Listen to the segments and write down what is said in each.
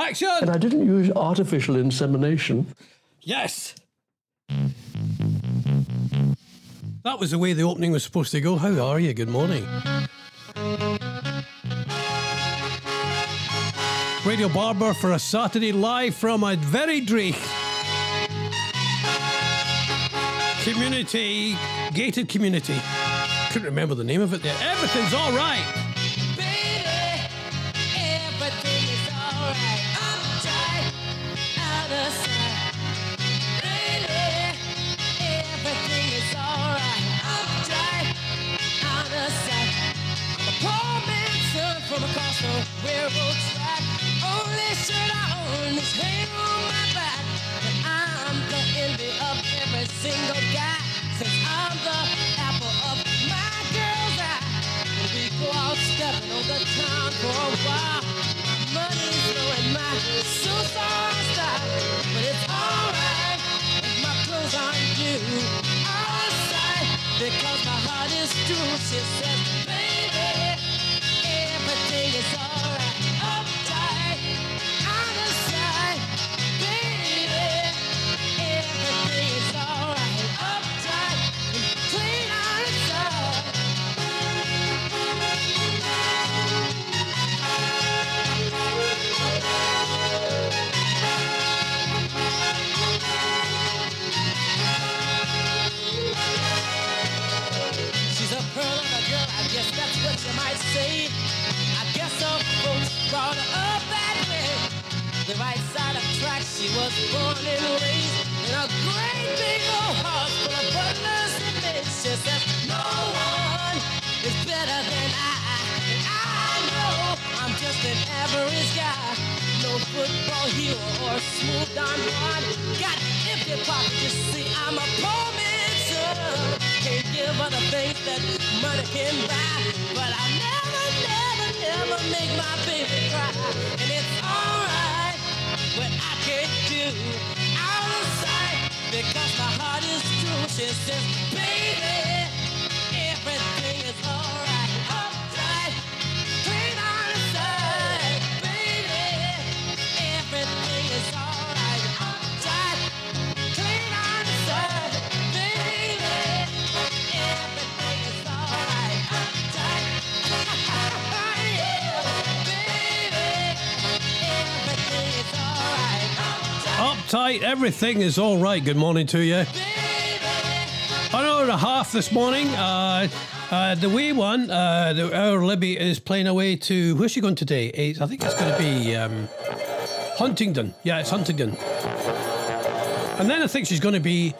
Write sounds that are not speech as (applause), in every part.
Action! And I didn't use artificial insemination. Yes! That was the way the opening was supposed to go. How are you? Good morning. Radio Barbour for a Saturday live from a very Drake community, gated community. Couldn't remember the name of it there. Everything's all right. Track. Only shirt I own is hang on my back. I'm the envy of every single I'm the apple of my girl's eye. We go out stepping on the town for a while. Money's blowing my suits are style. But it's alright if my clothes aren't because my heart is true. She says, baby, everything is. Brought her up that way. The right side of tracks, she was born and raised in a great big old house full of butlers and maids. She says, no one is better than I. And I know I'm just an average guy. No football hero or smooth Don Juan. Got empty pockets, you see, I'm a poor man's son. Can't give her the things that money can buy. But I never, make my baby cry. And it's alright what I can't do out of sight because my heart is true. She says, baby, everything is alright. Uptight, everything is all right. Good morning to you. An hour and a half this morning. Uh, uh, the wee one, uh, the, our Libby is playing away to. Where's she going today? It's, I think it's going to be um, Huntingdon. Yeah, it's Huntingdon. And then I think she's going to be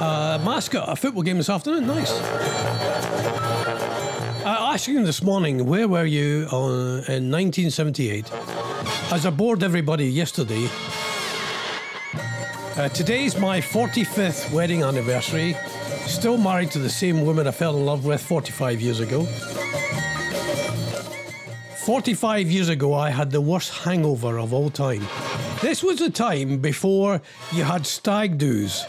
uh, mascot a football game this afternoon. Nice. Uh, asking this morning, where were you on, in 1978? As I bored everybody yesterday, uh, today's my 45th wedding anniversary. Still married to the same woman I fell in love with 45 years ago. 45 years ago, I had the worst hangover of all time. This was the time before you had stag do's.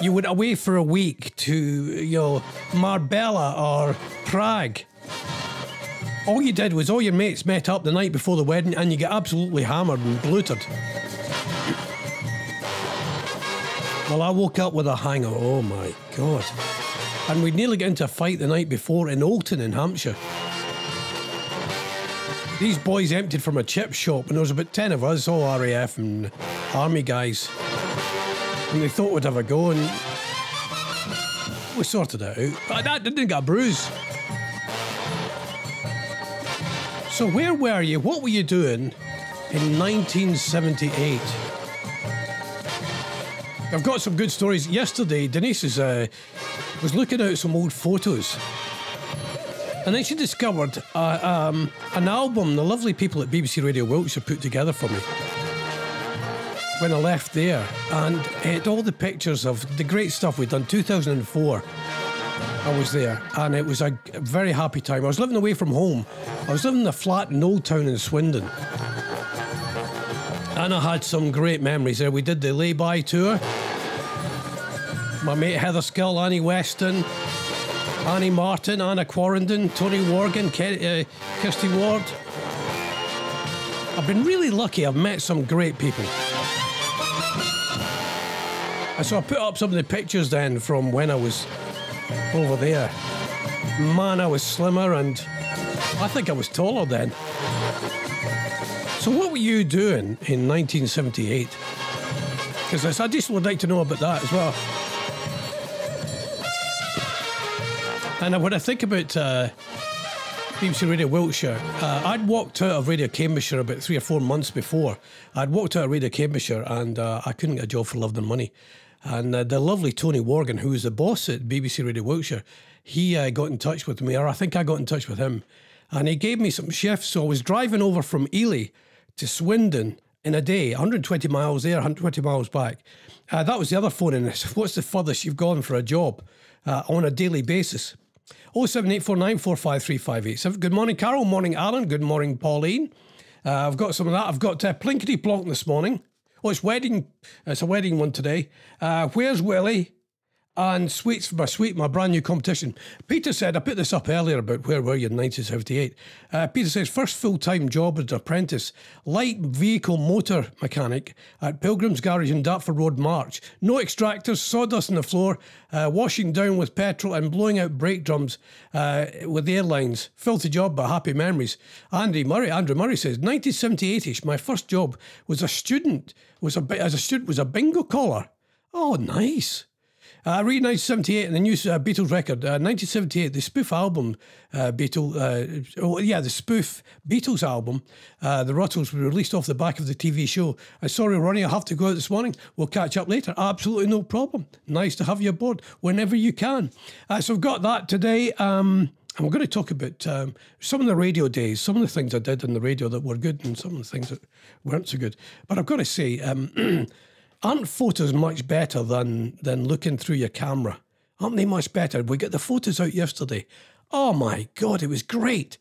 You went away for a week to, you know, Marbella or Prague. All you did was all your mates met up the night before the wedding and you get absolutely hammered and bloated. Well, I woke up with a hangover. Oh my God. And we'd nearly get into a fight the night before in Alton in Hampshire. These boys emptied from a chip shop, and there was about 10 of us, all RAF and army guys. And they thought we'd have a go, and we sorted it out. But that didn't get a bruise. So, where were you? What were you doing in 1978? I've got some good stories. Yesterday, Denise is, uh, was looking at some old photos. And then she discovered uh, um, an album the lovely people at BBC Radio Wiltshire put together for me when I left there. And it had all the pictures of the great stuff we'd done. 2004, I was there. And it was a very happy time. I was living away from home. I was living in a flat in Old Town in Swindon. And I had some great memories there. We did the lay-by tour. My mate Heather Skill, Annie Weston, Annie Martin, Anna Quarrendon, Tony Worgan, uh, Kirsty Ward. I've been really lucky. I've met some great people. And so I put up some of the pictures then from when I was over there. Man, I was slimmer and I think I was taller then. So, what were you doing in 1978? Because I just would like to know about that as well. And when I think about uh, BBC Radio Wiltshire, uh, I'd walked out of Radio Cambridgeshire about three or four months before. I'd walked out of Radio Cambridgeshire and uh, I couldn't get a job for love nor money. And uh, the lovely Tony Worgan, who was the boss at BBC Radio Wiltshire, he uh, got in touch with me, or I think I got in touch with him, and he gave me some shifts. So I was driving over from Ely to Swindon in a day, 120 miles there, 120 miles back. Uh, that was the other phone in this. (laughs) What's the furthest you've gone for a job uh, on a daily basis? 07849453587. Good morning, Carol. Morning, Alan. Good morning, Pauline. Uh, I've got some of that. I've got uh, Plinkety Plonk this morning. Oh, it's wedding. It's a wedding one today. Uh, where's Willie? And Sweets for my sweet, my brand new competition. Peter said, I put this up earlier about where were you in 1978. Uh, Peter says, first full time job as an apprentice, light vehicle motor mechanic at Pilgrim's Garage in Dartford Road, March. No extractors, sawdust on the floor, uh, washing down with petrol and blowing out brake drums uh, with airlines. Filthy job, but happy memories. Andy Murray, Andrew Murray says, 1978ish, my first job was a student, was a, as a student, was a bingo caller. Oh, nice. Uh, read 1978 and the new uh, Beatles record. Uh, 1978, the spoof album, uh, Beatles, uh, oh, yeah, the spoof Beatles album, uh, The Ruttles, were released off the back of the TV show. Uh, sorry, Ronnie, I have to go out this morning. We'll catch up later. Absolutely no problem. Nice to have you aboard whenever you can. So we've got that today. Um, and we're going to talk about um, some of the radio days, some of the things I did on the radio that were good, and some of the things that weren't so good. But I've got to say, um, (clears throat) aren't photos much better than than looking through your camera? Aren't they much better? We got the photos out yesterday. Oh my god, it was great.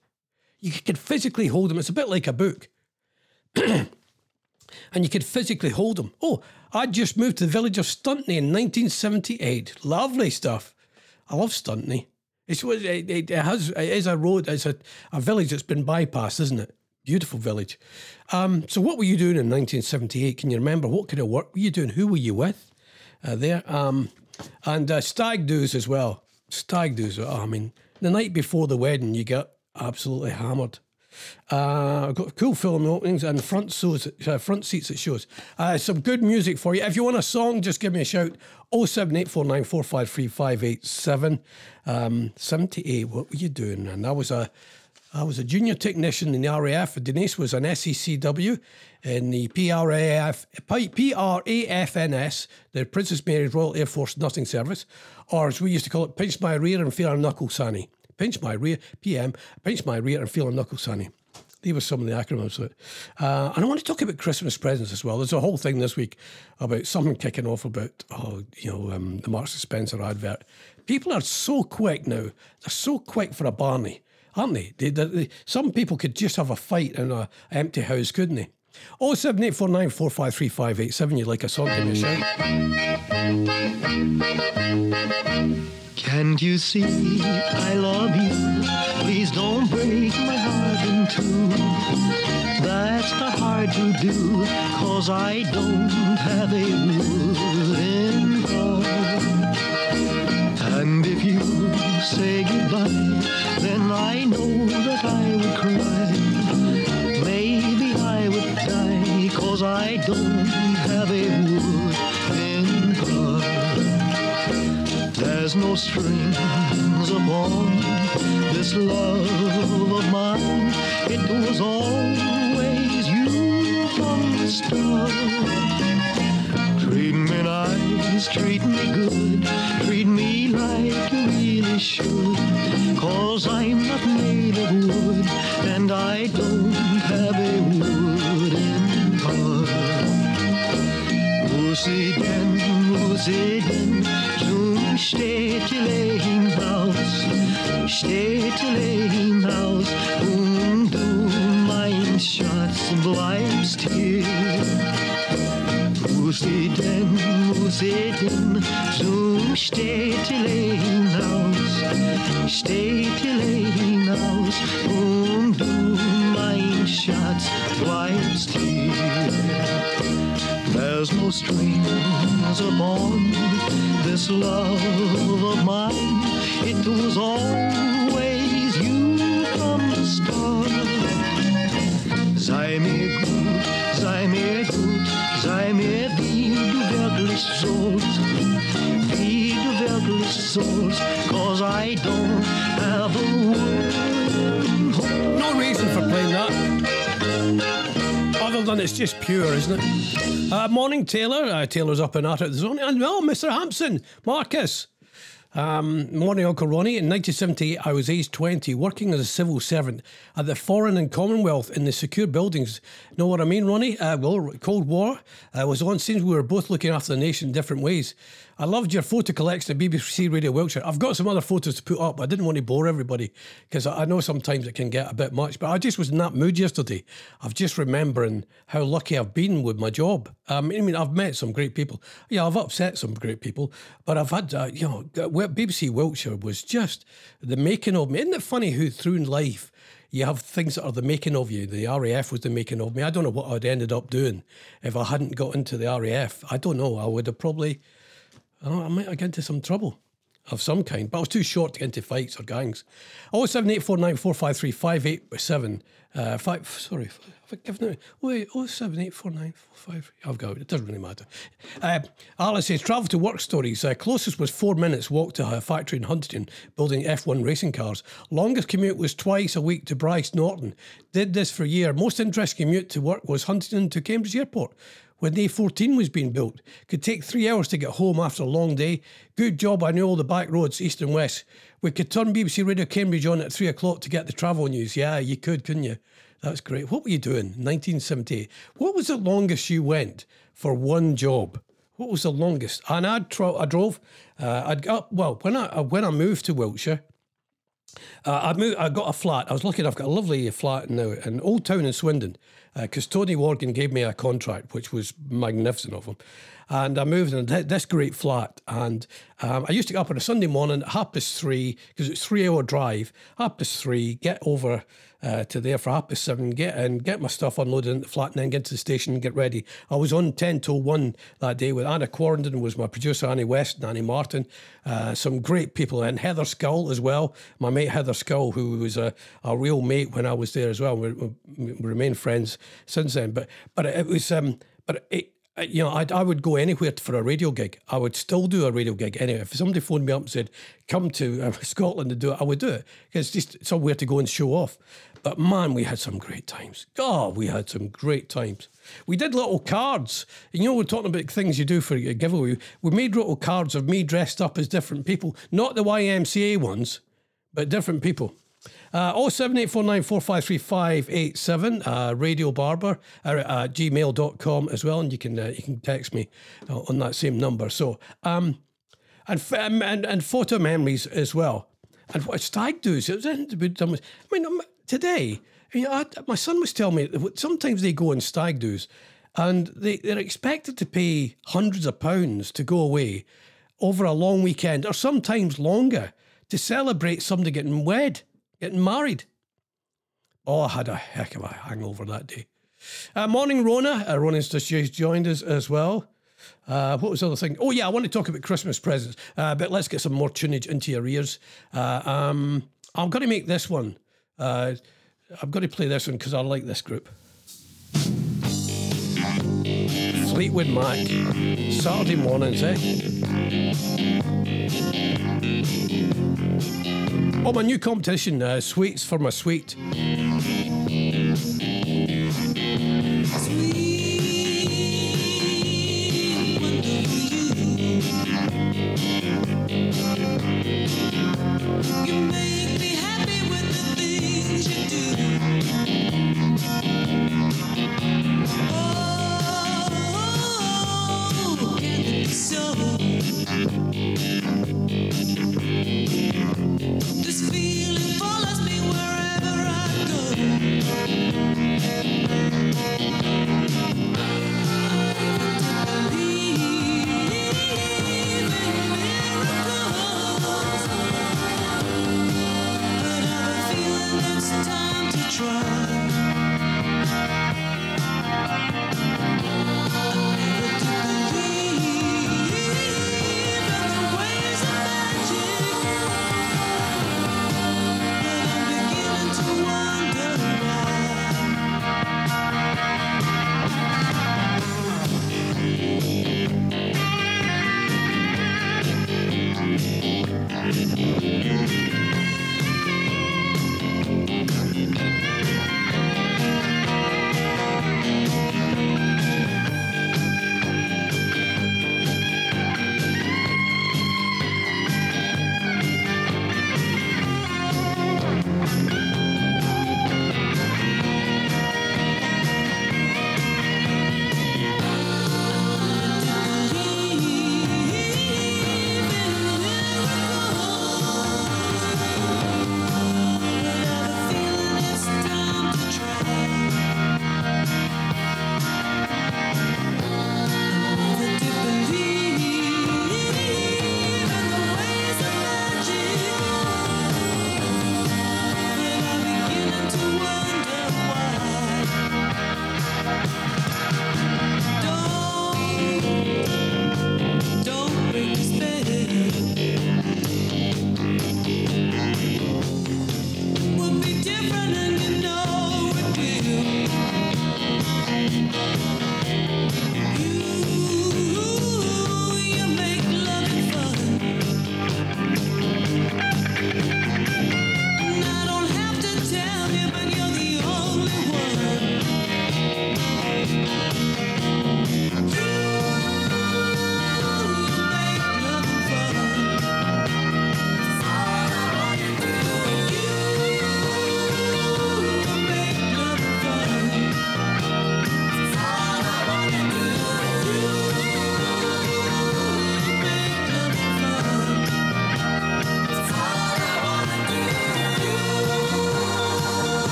You could physically hold them. It's a bit like a book. (clears throat) and you could physically hold them. Oh, I just moved to the village of Stuntney in 1978. Lovely stuff. I love Stuntney. It's it, it has it is a road. It's a, a village that's been bypassed, isn't it? Beautiful village. Um, so, what were you doing in 1978? Can you remember? What kind of work were you doing? Who were you with uh, there? Um, and uh, stag do's as well. Stag do's. Oh, I mean, the night before the wedding, you get absolutely hammered. Uh, I've got cool film openings and front shows, uh, front seats at shows. Uh, some good music for you. If you want a song, just give me a shout. 07849453587. Um, 78, what were you doing? And that was a I was a junior technician in the RAF. Denise was an SECW in the PRAF, PRAFNS, the Princess Mary's Royal Air Force Nursing Service, or as we used to call it, pinch my rear and feel a knuckle sunny. Pinch my rear, PM, pinch my rear and feel a knuckle sunny. These were some of the acronyms of. Uh, and I want to talk about Christmas presents as well. There's a whole thing this week about something kicking off about, oh, you know, um, the Marks and Spencer advert. People are so quick now. They're so quick for a Barney aren't they? They, they, they? Some people could just have a fight in an empty house, couldn't they? Oh seven eight four nine four five three five eight seven. You'd like a song? Give me a shout. Can't you see I love you? Please don't break my heart in two. That's not hard to do, cause I don't have a wooden heart. And if you say goodbye, then I know that I would cry. Maybe I would die, cause I don't have a wooden heart. There's no strings upon this love of mine. It was always you from the start. Treat me nice, me good, treat me like you really should. Cause I'm not made of wood, and I don't have a wooden heart. Denn, wo sie denn, zum Städtelein-Haus, Städtelein-Haus, und du, mein Schatz, bleibst hier. Wo sie denn, wo sie denn, zum Städtelein-Haus, Städtelein-Haus, und du, mein shots white steel. There's no strings upon this love of mine. It was always you from the start. Sei mir gut, sei mir gut, I don't have a. No reason for playing that. Other than it's just pure, isn't it? Uh, morning, Taylor. Uh, Taylor's up and at it. There's only, and well, Mr. Hampson, Marcus. Um, morning, Uncle Ronnie. In 1978, I was aged 20, working as a civil servant at the Foreign and Commonwealth in the secure buildings. Know what I mean, Ronnie? Uh, well, Cold War uh, was on. Seems we were both looking after the nation in different ways. I loved your photo collection at BBC Radio Wiltshire. I've got some other photos to put up. I didn't want to bore everybody because I know sometimes it can get a bit much, but I just was in that mood yesterday of just remembering how lucky I've been with my job. Um, I mean, I've met some great people. Yeah, I've upset some great people, but I've had, uh, you know, BBC Wiltshire was just the making of me. Isn't it funny who through life you have things that are the making of you. The RAF was the making of me. I don't know what I'd ended up doing if I hadn't got into the RAF. I don't know. I would have probably, I, I might get into some trouble of some kind, but I was too short to get into fights or gangs. Oh seven eight four nine four five three five eight seven. Uh, five. Sorry, I've given it. Wait, oh seven eight four nine four five. I've got it. It doesn't really matter. Uh, Alice says travel to work stories. Uh, closest was four minutes walk to a factory in Huntingdon building F1 racing cars. Longest commute was twice a week to Brize Norton. Did this for a year. Most interesting commute to work was Huntingdon to Cambridge Airport when the A14 was being built. Could take three hours to get home after a long day. Good job I knew all the back roads, east and west. We could turn BBC Radio Cambridge on at three o'clock to get the travel news. Yeah, you could, couldn't you? That's great. What were you doing? 1978. What was the longest you went for one job? What was the longest? And I, tro- I drove. Uh, I'd got well when I when I moved to Wiltshire. Uh, I moved. I got a flat. I was lucky enough. Got a lovely flat now in Old Town in Swindon, because Tony Morgan gave me a contract, which was magnificent of him. And I moved in this great flat, and um, I used to get up on a Sunday morning at half past three because it's three hour drive. Half past three, get over uh, to there for half past seven, get in, get my stuff unloaded in the flat, and then get to the station and get ready. I was on ten till one that day with Anna Quarrendon was my producer, Annie West, and Annie Martin, uh, some great people, and Heather Skull as well. My mate Heather Skull, who was a, a real mate when I was there as well. We, we, we remain friends since then. But but it was um, but it uh, you know, I'd, I would go anywhere for a radio gig. I would still do a radio gig anyway. If somebody phoned me up and said, "Come to uh, (laughs) Scotland to do it," I would do it. It's just somewhere to go and show off. But man, we had some great times. God, we had some great times. We did little cards. You know, we're talking about things you do for a giveaway. We made little cards of me dressed up as different people, not the YMCA ones, but different people. Uh, 07849453587, uh, Radio Barbour uh, uh, gmail.com as well. And you can uh, you can text me uh, on that same number. So, um, and, um, and, and photo memories as well. And what stag do's, it was with. I mean, um, today, you know, I, my son was telling me that sometimes they go on stag do's and they, they're expected to pay hundreds of pounds to go away over a long weekend or sometimes longer to celebrate somebody getting wed, getting married. Oh, I had a heck of a hangover that day. Uh, morning, Rona. Uh, Rona's just joined us as well. Uh, what was the other thing? Oh, yeah, I want to talk about Christmas presents, uh, but let's get some more tunage into your ears. Uh, um, I'm going to make this one. Uh, I've got to play this one because I like this group. Fleetwood Mac. Saturday mornings, eh? Oh, my new competition, uh, Sweets for my Sweet. This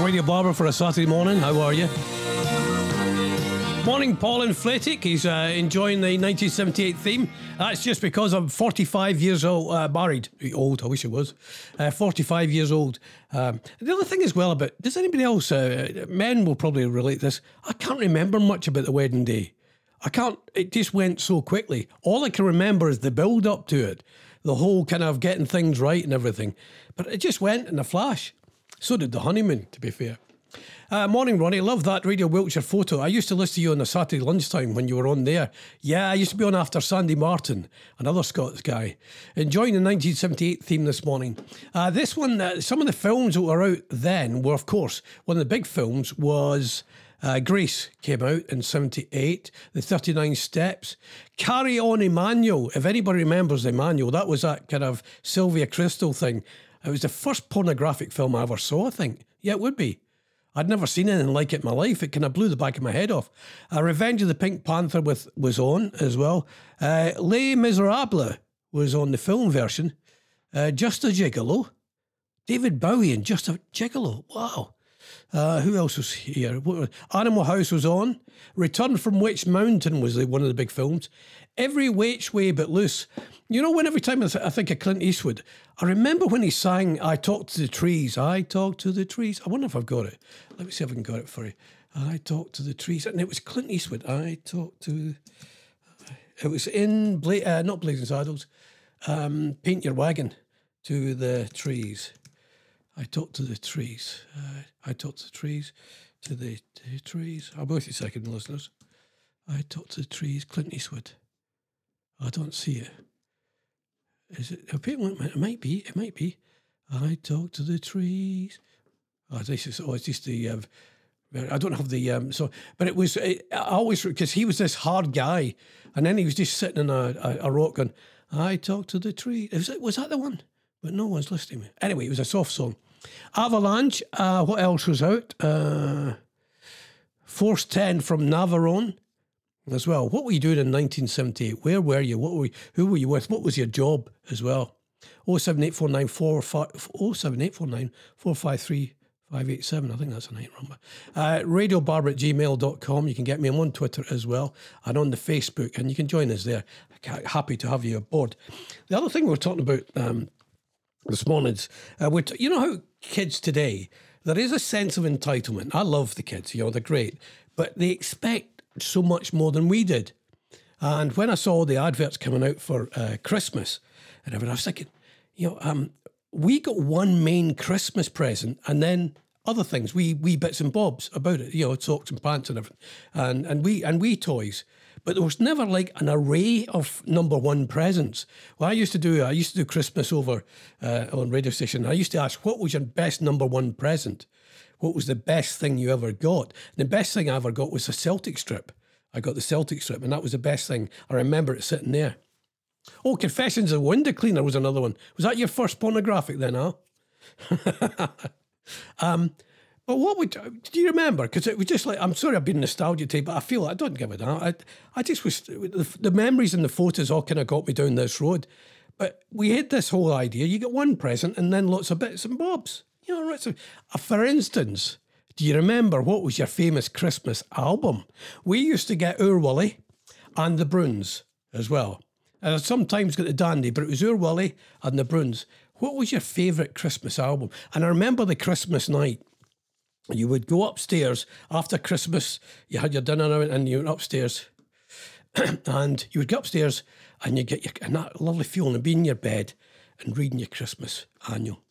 Radio Barbour for a Saturday morning. How are you? Morning, Paul and Fletic. He's uh, enjoying the 1978 theme. That's just because I'm 45 years old, uh, married. Old, I wish it was. Uh, 45 years old. Um, the other thing as well about, does anybody else, uh, men will probably relate this. I can't remember much about the wedding day. I can't, it just went so quickly. All I can remember is the build up to it, the whole kind of getting things right and everything. But it just went in a flash. So did the honeymoon, to be fair. Uh, morning, Ronnie. Love that Radio Wiltshire photo. I used to listen to you on a Saturday lunchtime when you were on there. Yeah, I used to be on after Sandy Martin, another Scots guy. Enjoying the 1978 theme this morning. Uh, this one, uh, some of the films that were out then were, of course, one of the big films was. Uh, Grease came out in 78, The 39 Steps. Carry On Emmanuel, if anybody remembers Emmanuel, that was that kind of Sylvia Kristel thing. It was the first pornographic film I ever saw, I think. Yeah, it would be. I'd never seen anything like it in my life. It kind of blew the back of my head off. Uh, Revenge of the Pink Panther with, was on as well. Uh, Les Miserables was on the film version. Uh, Just a Gigolo. David Bowie and Just a Gigolo. Wow. Uh, who else was here? Animal House was on. Return from Witch Mountain was one of the big films. Every Which Way But Loose. You know, when every time I, th- I think of Clint Eastwood, I remember when he sang I Talk to the Trees. I Talk to the Trees. I wonder if I've got it. Let me see if I can get it for you. I Talk to the Trees. And it was Clint Eastwood. I Talk to. It was in, Bla- uh, not Blazing Saddles, um, Paint Your Wagon to the Trees. I talk to the trees. Uh, I talk to the trees, to the, to the trees. I'll both a second, listeners. I talk to the trees. Clint Eastwood. I don't see it. Is it? It might be. It might be. I talk to the trees. Oh, this is. Oh, it's just the. Uh, I don't have the um, so, but it was. It, I always because he was this hard guy, and then he was just sitting in a, a, a rock and I talk to the tree. Was, it, was that the one? But no one's listening. Anyway, it was a soft song. Avalanche. Uh, what else was out? Uh, Force Ten from Navarone as well. What were you doing in 1978? Where were you? What were you, who were you with? What was your job as well? 07849 07849 453 587. I think that's a night number. Uh, radiobarbour at gmail.com. You can get me. I'm on Twitter as well and on the Facebook, and you can join us there. Happy to have you aboard. The other thing we're talking about um, this morning is, uh, we're t- you know how kids today, there is a sense of entitlement. I love the kids, you know, they're great, but they expect so much more than we did. And when I saw the adverts coming out for uh, Christmas and everything, I was thinking, you know, um, we got one main Christmas present and then other things, we wee bits and bobs about it, you know, socks and pants and everything, and and we and we toys. But there was never like an array of number one presents. Well, I used to do I used to do Christmas over uh, on radio station. I used to ask, what was your best number one present? What was the best thing you ever got? the best thing I ever got was a Celtic strip. I got the Celtic strip, and that was the best thing. I remember it sitting there. Oh, Confessions of a Window Cleaner was another one. Was that your first pornographic then, huh? (laughs) um, but what would do you remember? Because it was just like I'm sorry I've been nostalgia today, but I feel I don't give it that. I, I just was the, the memories and the photos all kind of got me down this road. But we had this whole idea: you get one present and then lots of bits and bobs. You know, right? So, uh, for instance, do you remember what was your famous Christmas album? We used to get Oor Wullie and the Broons as well. And I sometimes got the Dandy, but it was Oor Wullie and the Broons. What was your favourite Christmas album? And I remember the Christmas night. You would go upstairs after Christmas, you had your dinner and you went upstairs. (clears throat) and you would get upstairs and you get your, and that lovely feeling of being in your bed and reading your Christmas annual.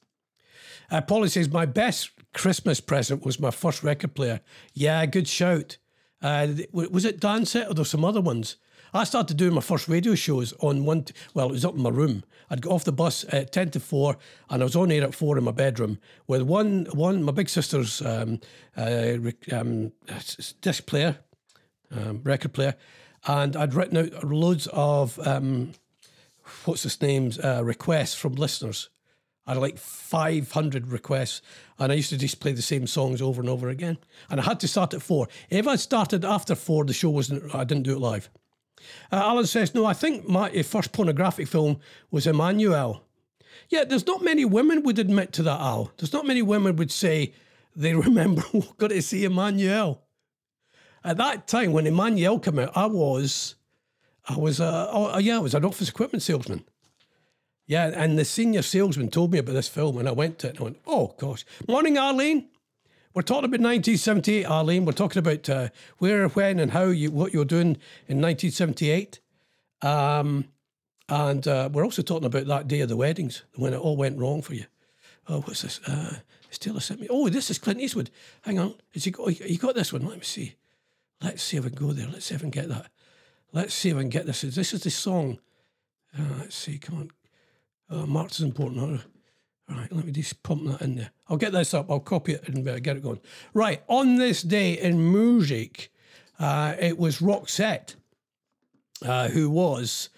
Uh, says, My best Christmas present was my first record player. Yeah, good shout. Uh, was it Dansette or there some other ones? I started doing my first radio shows on one, t- well, it was up in my room. I'd go off the bus at 10 to 4 and I was on air at 4 in my bedroom with one, one my big sister's um, uh, um, disc player, um, record player, and I'd written out loads of, um, what's his name's, uh, requests from listeners. I had like 500 requests, and I used to just play the same songs over and over again. And I had to start at four. If I started after four, the show wasn't, I didn't do it live. Uh, Alan says, No, I think my first pornographic film was Emmanuel. Yeah, there's not many women would admit to that, Al. There's not many women would say they remember (laughs) got to see Emmanuel. At that time, when Emmanuel came out, I was, I was, uh, oh yeah, I was an office equipment salesman. Yeah, and the senior salesman told me about this film, and I went to it and I went, oh gosh. Morning, Arlene. We're talking about 1978, Arlene. We're talking about uh, where, when, and how you what you were doing in 1978. Um, and uh, we're also talking about that day of the weddings when it all went wrong for you. Oh, what's this? Uh, has Taylor sent me? Oh, this is Clint Eastwood. Hang on. Has he got, oh, he got this one? Let me see. Let's see if I can go there. Let's see if I can get that. Let's see if I can get this. This is the song. Uh, let's see. Come on. Uh, Mark's is important. All right, let me just pump that in there. I'll get this up. I'll copy it and uh, get it going. Right, on this day in music, uh, it was Roxette, uh, who was,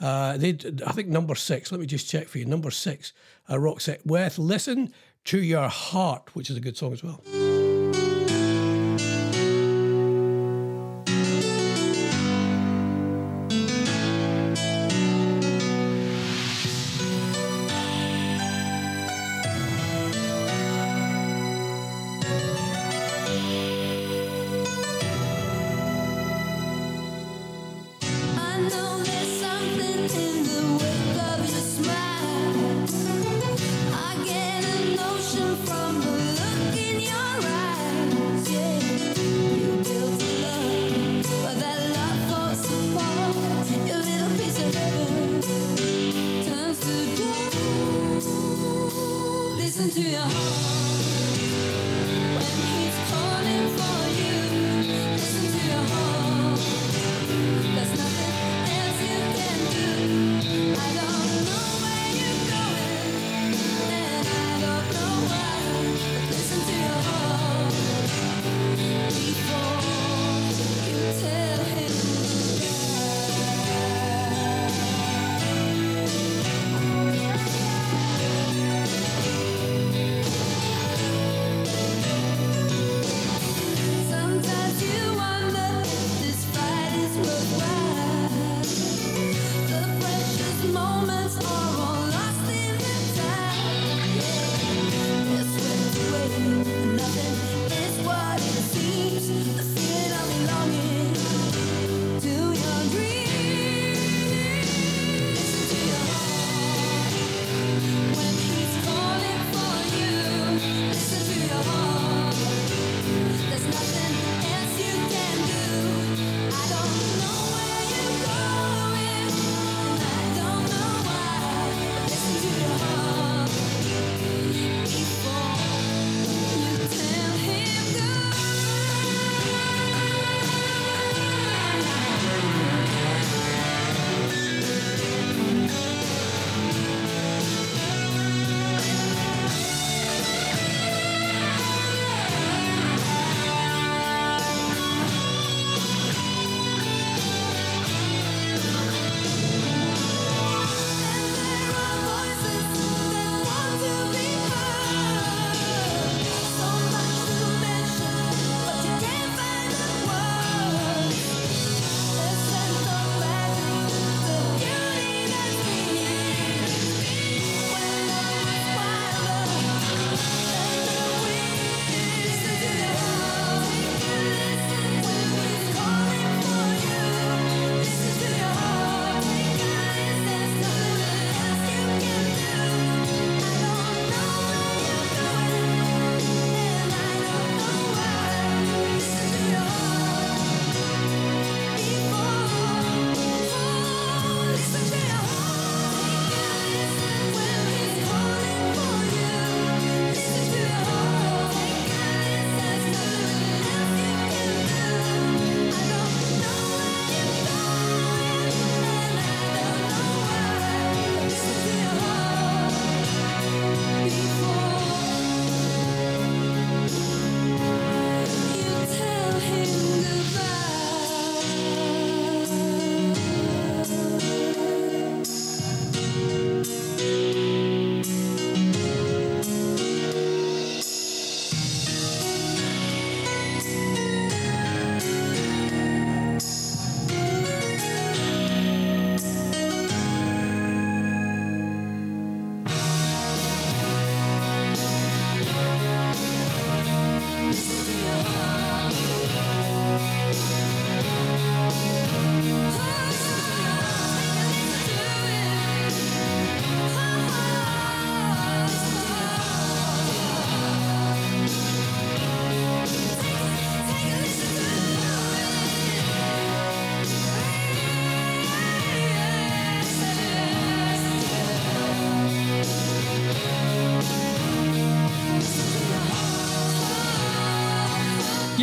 uh, they I think number six. Let me just check for you. Number six, uh, Roxette with "Listen to Your Heart," which is a good song as well.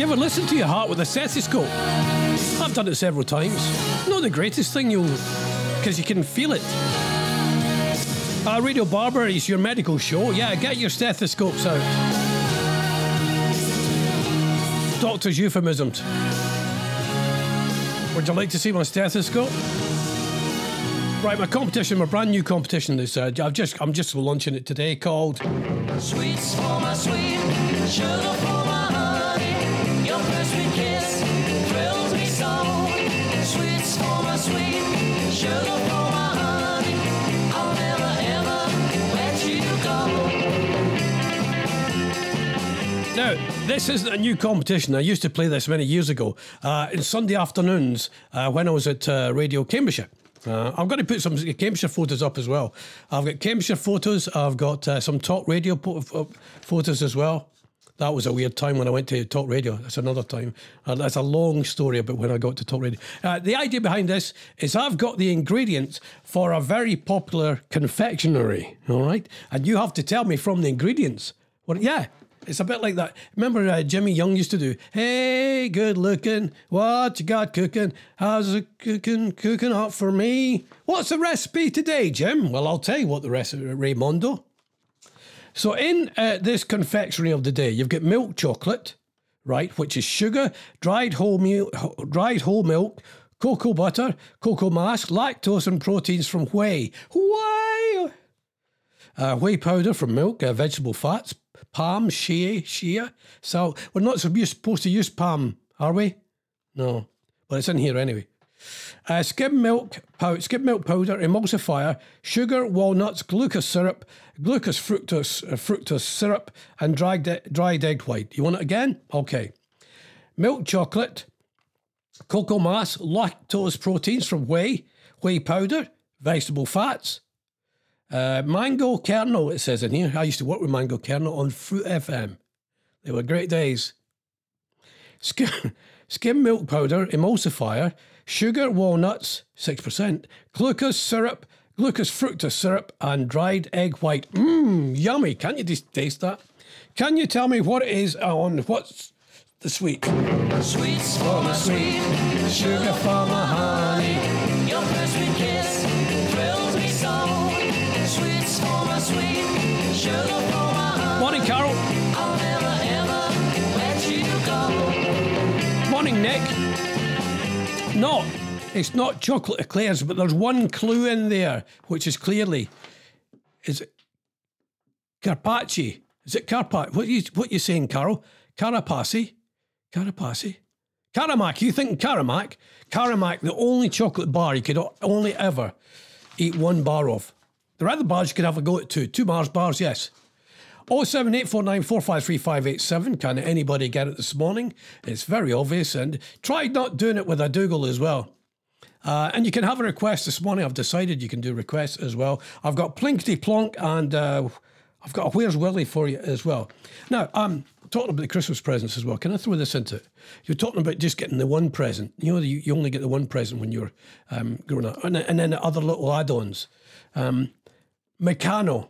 Ever listen to your heart with a stethoscope? I've done it several times. Not the greatest thing, you'll, because you can feel it. Uh, Radio Barbour is your medical show. Yeah, get your stethoscopes out. Doctor's euphemisms. Would you like to see my stethoscope? Right, my competition, my brand new competition is uh, I've just I'm just launching it today called Sweets for my sweet, sugar for this isn't a new competition. I used to play this many years ago. Uh, in Sunday afternoons uh, when I was at uh, Radio Cambridgeshire. Uh, I'm going to put some Cambridgeshire photos up as well. I've got Cambridgeshire photos. I've got uh, some talk radio po- pho- photos as well. That was a weird time when I went to talk radio. That's another time. Uh, that's a long story about when I got to talk radio. Uh, the idea behind this is I've got the ingredients for a very popular confectionery, all right? And you have to tell me from the ingredients. What? Yeah, it's a bit like that. Remember uh, Jimmy Young used to do, Hey, good looking, what you got cooking? How's it cooking, cooking up for me? What's the recipe today, Jim? Well, I'll tell you what the recipe, is, Raymondo. So in uh, this confectionery of the day, you've got milk chocolate, right, which is sugar, dried whole milk, dried whole milk, cocoa butter, cocoa mass, lactose, and proteins from whey. Whey! Uh, whey powder from milk, uh, vegetable fats, palm, shea, shea, So We're not supposed to use palm, are we? No, but it's in here anyway. Uh, skim milk, pow- skim milk powder, emulsifier, sugar, walnuts, glucose syrup, glucose fructose, uh, fructose syrup, and dried, dried egg white. You want it again? Okay. Milk chocolate, cocoa mass, lactose proteins from whey, whey powder, vegetable fats, uh, mango kernel, it says in here. I used to work with mango kernel on Fruit FM. They were great days. Skim, (laughs) skim milk powder, emulsifier, sugar, walnuts, 6%, glucose syrup, glucose fructose syrup, and dried egg white. Mmm, yummy. Can't you just taste that? Can you tell me what it is on what's the sweet? Sweets for my sweet, Sugar for my honey. Nick. No, it's not chocolate eclairs, but there's one clue in there, which is clearly is it Carpacci? Is it Carpacci? What you what you saying, Carol? Carapassi? Carapassi? Caramac? You thinking Caramac? Caramac, the only chocolate bar you could only ever eat one bar of. The other bars you could have a go at two. Two Mars bars, yes. 07849453587. Can anybody get it this morning? It's very obvious and try not doing it with a Dougal as well. Uh, and you can have a request this morning. I've decided you can do requests as well. I've got Plinkety Plonk and uh, I've got a Where's Willie for you as well. Now, um, talking about the Christmas presents as well. Can I throw this into it? You're talking about just getting the one present. You know, you, you only get the one present when you're um, growing up. And, then- and then the other little add ons. Um, Meccano.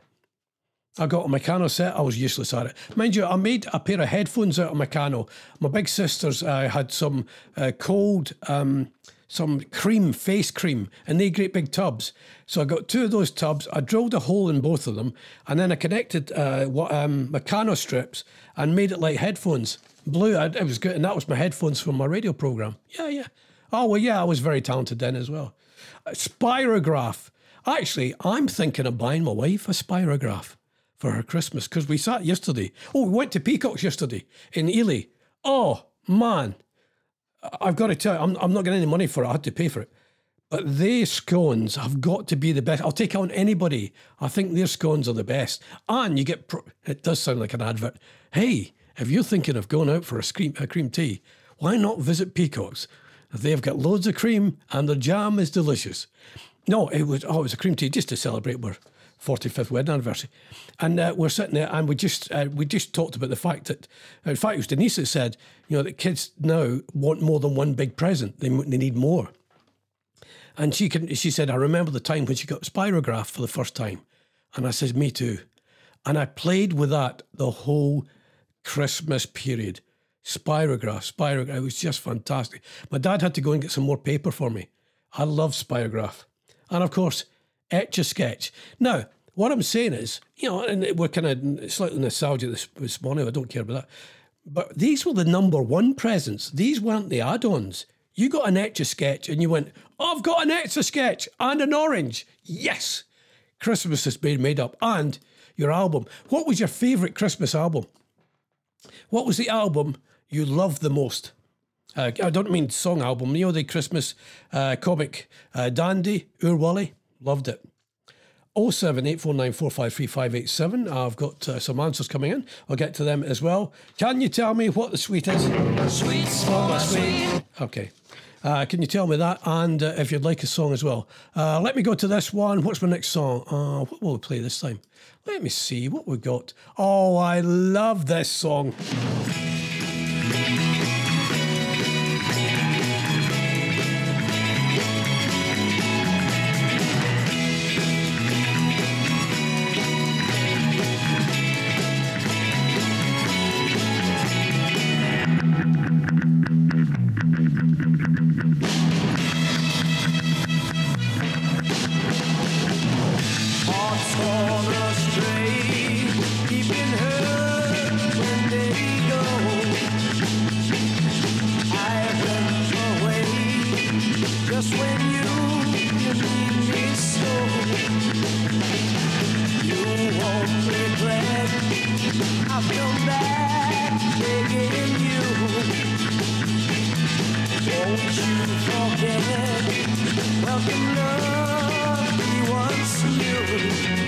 I got a Meccano set. I was useless at it. Mind you, I made a pair of headphones out of Meccano. My big sisters uh, had some uh, cold, um, some cream, face cream, and they great big tubs. So I got two of those tubs. I drilled a hole in both of them, and then I connected uh, what um, Meccano strips and made it like headphones. Blue, I, it was good, and that was my headphones from my radio program. Yeah, yeah. Oh well, yeah, I was very talented then as well. Spirograph. Actually, I'm thinking of buying my wife a spirograph for her Christmas because we sat yesterday. Oh, we went to Peacocks yesterday in Ely. Oh, man. I've got to tell you, I'm, I'm not getting any money for it. I had to pay for it. But they scones have got to be the best. I'll take on anybody. I think their scones are the best. And you get, pro- it does sound like an advert. Hey, if you're thinking of going out for a cream, a cream tea, why not visit Peacocks? They've got loads of cream and the jam is delicious. No, it was, oh, it was a cream tea just to celebrate our 45th wedding anniversary. And uh, we're sitting there and we just uh, we just talked about the fact that, in fact, it was Denise that said, you know, that kids now want more than one big present. They, they need more. And she can, she said, I remember the time when she got Spirograph for the first time. And I said, me too. And I played with that the whole Christmas period. Spirograph, Spirograph. It was just fantastic. My dad had to go and get some more paper for me. I love Spirograph. And of course, Etch a Sketch. Now, what I'm saying is, you know, and we're kind of slightly nostalgic this, this morning. I don't care about that. But these were the number one presents. These weren't the add ons. You got an Etch a Sketch and you went, I've got an Etch a Sketch and an orange. Yes. Christmas has been made up. And your album. What was your favourite Christmas album? What was the album you loved the most? Uh, I don't mean song album, you know, the Christmas uh, comic uh, Dandy, Oor Wullie. Loved it. 07849453587. I've got uh, some answers coming in. I'll get to them as well. Can you tell me what the sweet is? Sweet. Okay. Uh, can you tell me that? And uh, if you'd like a song as well. Uh, let me go to this one. What's my next song? Uh, what will we play this time? Let me see what we got. Oh, I love this song. Forget? Welcome love we once knew.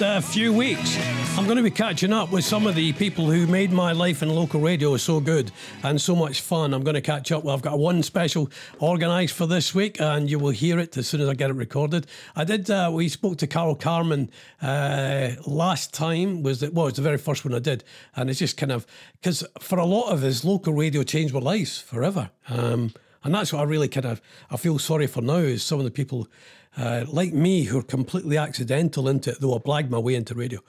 Next uh, few weeks, I'm going to be catching up with some of the people who made my life in local radio so good and so much fun. I'm going to catch up. Well, I've got one special organised for this week, and you will hear it as soon as I get it recorded. I did. Uh, we spoke to Carol Carmen uh, last time. Was it? Well, it's the very first one I did, and it's just kind of because for a lot of us, local radio changed our lives forever. Um, and that's what I really kind of I feel sorry for now is some of the people uh, like me who are completely accidental into it, though I blagged my way into radio.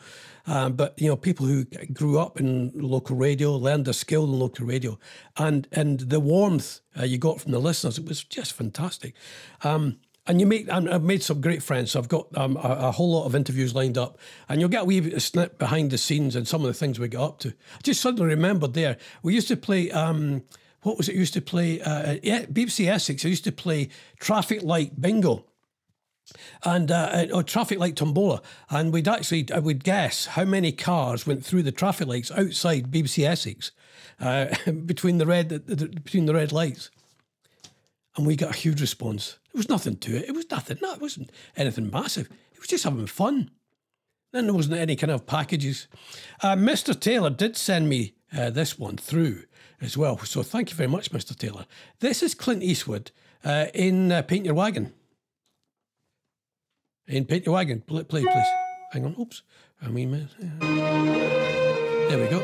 Um, but you know, people who grew up in local radio, learned a skill in local radio, and and the warmth uh, you got from the listeners, it was just fantastic. Um, and you make, I've made some great friends. So I've got um, a, a whole lot of interviews lined up, and you'll get a wee bit of snip behind the scenes and some of the things we got up to. I just suddenly remembered there we used to play. Um, what was it? Used to play uh, yeah, BBC Essex. I used to play traffic light bingo and uh, or traffic light tombola, and we'd actually I would guess how many cars went through the traffic lights outside BBC Essex uh, (laughs) between the red the, between the red lights, and we got a huge response. It was nothing to it. It was nothing. No, it wasn't anything massive. It was just having fun. Then there wasn't any kind of packages. Uh, Mr. Taylor did send me uh, this one through as well. So thank you very much, Mr. Taylor. This is Clint Eastwood uh, in uh, Paint Your Wagon. In Paint Your Wagon. Play, play please. Hang on. Oops. I mean, there we go.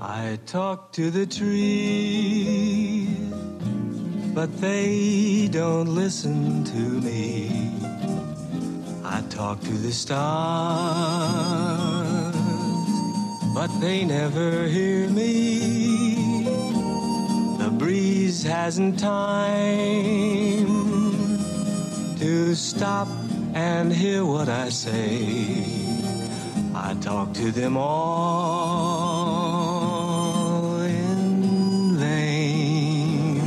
I talk to the trees, but they don't listen to me. I talk to the stars, but they never hear me. The breeze hasn't time to stop and hear what I say. I talk to them all in vain.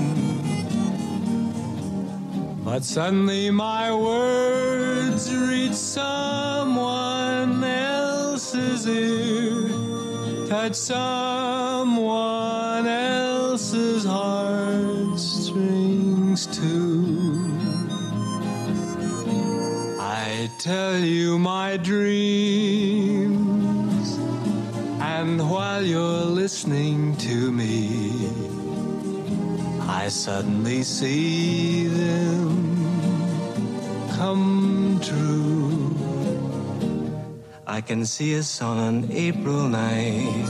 But suddenly my words reach someone else's ear, touch someone else's heartstrings too. I tell you my dreams, and while you're listening to me, I suddenly see them come true. I can see us on an April night,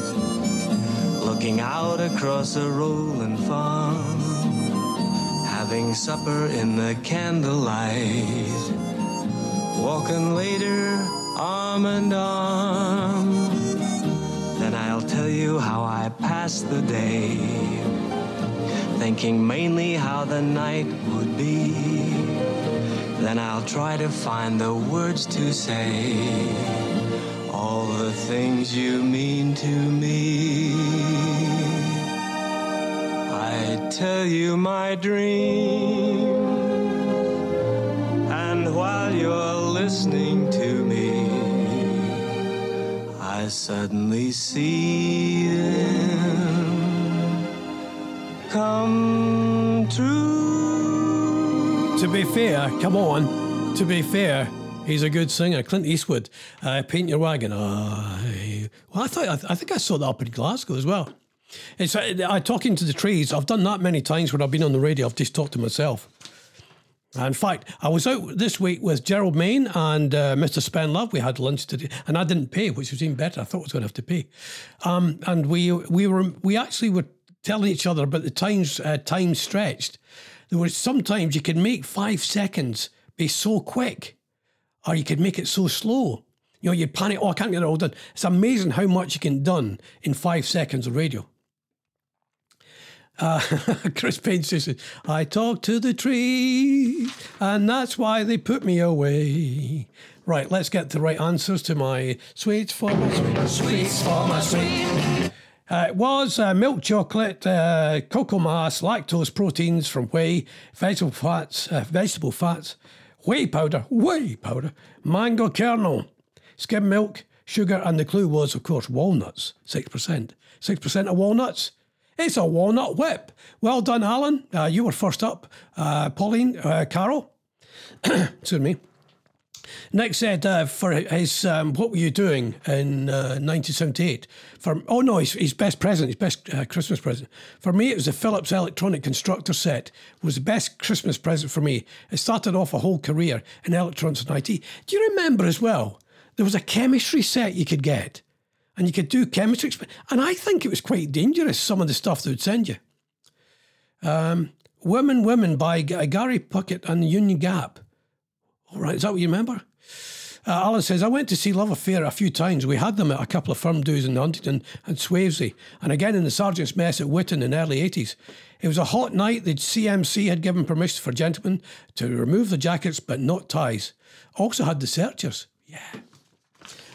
looking out across a rolling farm, having supper in the candlelight walking later arm in arm. Then I'll tell you how I passed the day, thinking mainly how the night would be. Then I'll try to find the words to say, all the things you mean to me. I tell you my dream. And while you're listening to me, I suddenly see them To be fair, come on. To be fair, he's a good singer. Clint Eastwood, uh, Paint Your Wagon. I, well, I thought I, I think I saw that up in Glasgow as well. It's uh, I talking to the trees. I've done that many times when I've been on the radio. I've just talked to myself. In fact, I was out this week with Gerald Main and uh, Mr. Spenlove. We had lunch today, and I didn't pay, which was even better. I thought I was going to have to pay. Um, and we we were we actually were telling each other about the times uh, time stretched. There was sometimes you could make five seconds be so quick, or you could make it so slow. You know, you'd panic. Oh, I can't get it all done. It's amazing how much you can done in five seconds of radio. Uh, (laughs) Chris Payne says, I talk to the tree, and that's why they put me away. Right, let's get the right answers to my sweets for my sweet. Sweets for my sweet. Uh, it was uh, milk chocolate, uh, cocoa mass, lactose proteins from whey, vegetable fats, uh, vegetable fats, whey powder, whey powder, mango kernel, skim milk, sugar, and the clue was, of course, walnuts, 6%. 6% of walnuts. It's a walnut whip. Well done, Alan. Uh, you were first up. Uh, Pauline, Carol. (coughs) Excuse me. Nick said uh, for his um, what were you doing in uh, 1978? For oh no, his, his best present, his best uh, Christmas present. For me, it was the Philips Electronic Constructor set. It was the best Christmas present for me. It started off a whole career in electronics and IT. Do you remember as well? There was a chemistry set you could get, and you could do chemistry. exp- And I think it was quite dangerous. Some of the stuff they would send you. Um, Women, Women by Gary Puckett and the Union Gap. All right, is that what you remember? Uh, Alan says, I went to see Love Affair a few times. We had them at a couple of firm dues in Huntingdon and Swavesey, and again in the Sergeant's Mess at Wyton in the early 80s. It was a hot night. The CMC had given permission for gentlemen to remove the jackets but not ties. Also had the searchers. Yeah.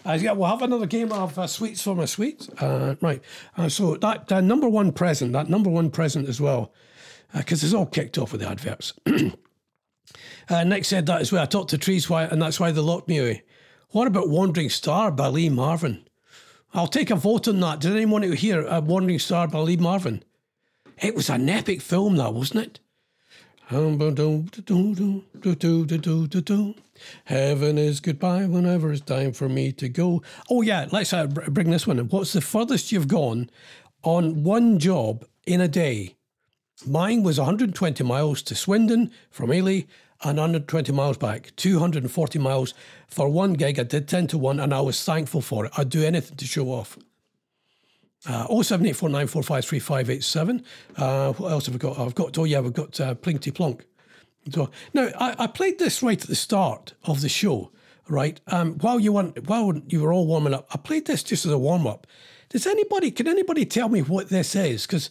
Uh, yeah, we'll have another game of uh, sweets for my sweets. Uh, right. Uh, so that uh, number one present, that number one present as well, because it's all kicked off with the adverts. (clears throat) Uh, Nick said that as well. I talked to Trees, why, and that's why they locked me away. What about Wandering Star by Lee Marvin? I'll take a vote on that. Did anyone out here a Wandering Star by Lee Marvin? It was an epic film, that wasn't it? Heaven is goodbye whenever it's time for me to go. Oh yeah, let's uh, bring this one. in. What's the furthest you've gone on one job in a day? Mine was 120 miles to Swindon from Ely and 120 miles back, 240 miles for one gig. I did 10 to 1 and I was thankful for it. I'd do anything to show off. Uh, 07849453587. Uh, what else have we got? I've got, oh yeah, we've got uh, Plonk. So, now, I, I played this right at the start of the show, right? Um, while you while you were all warming up, I played this just as a warm up. Does anybody, can anybody tell me what this is? Because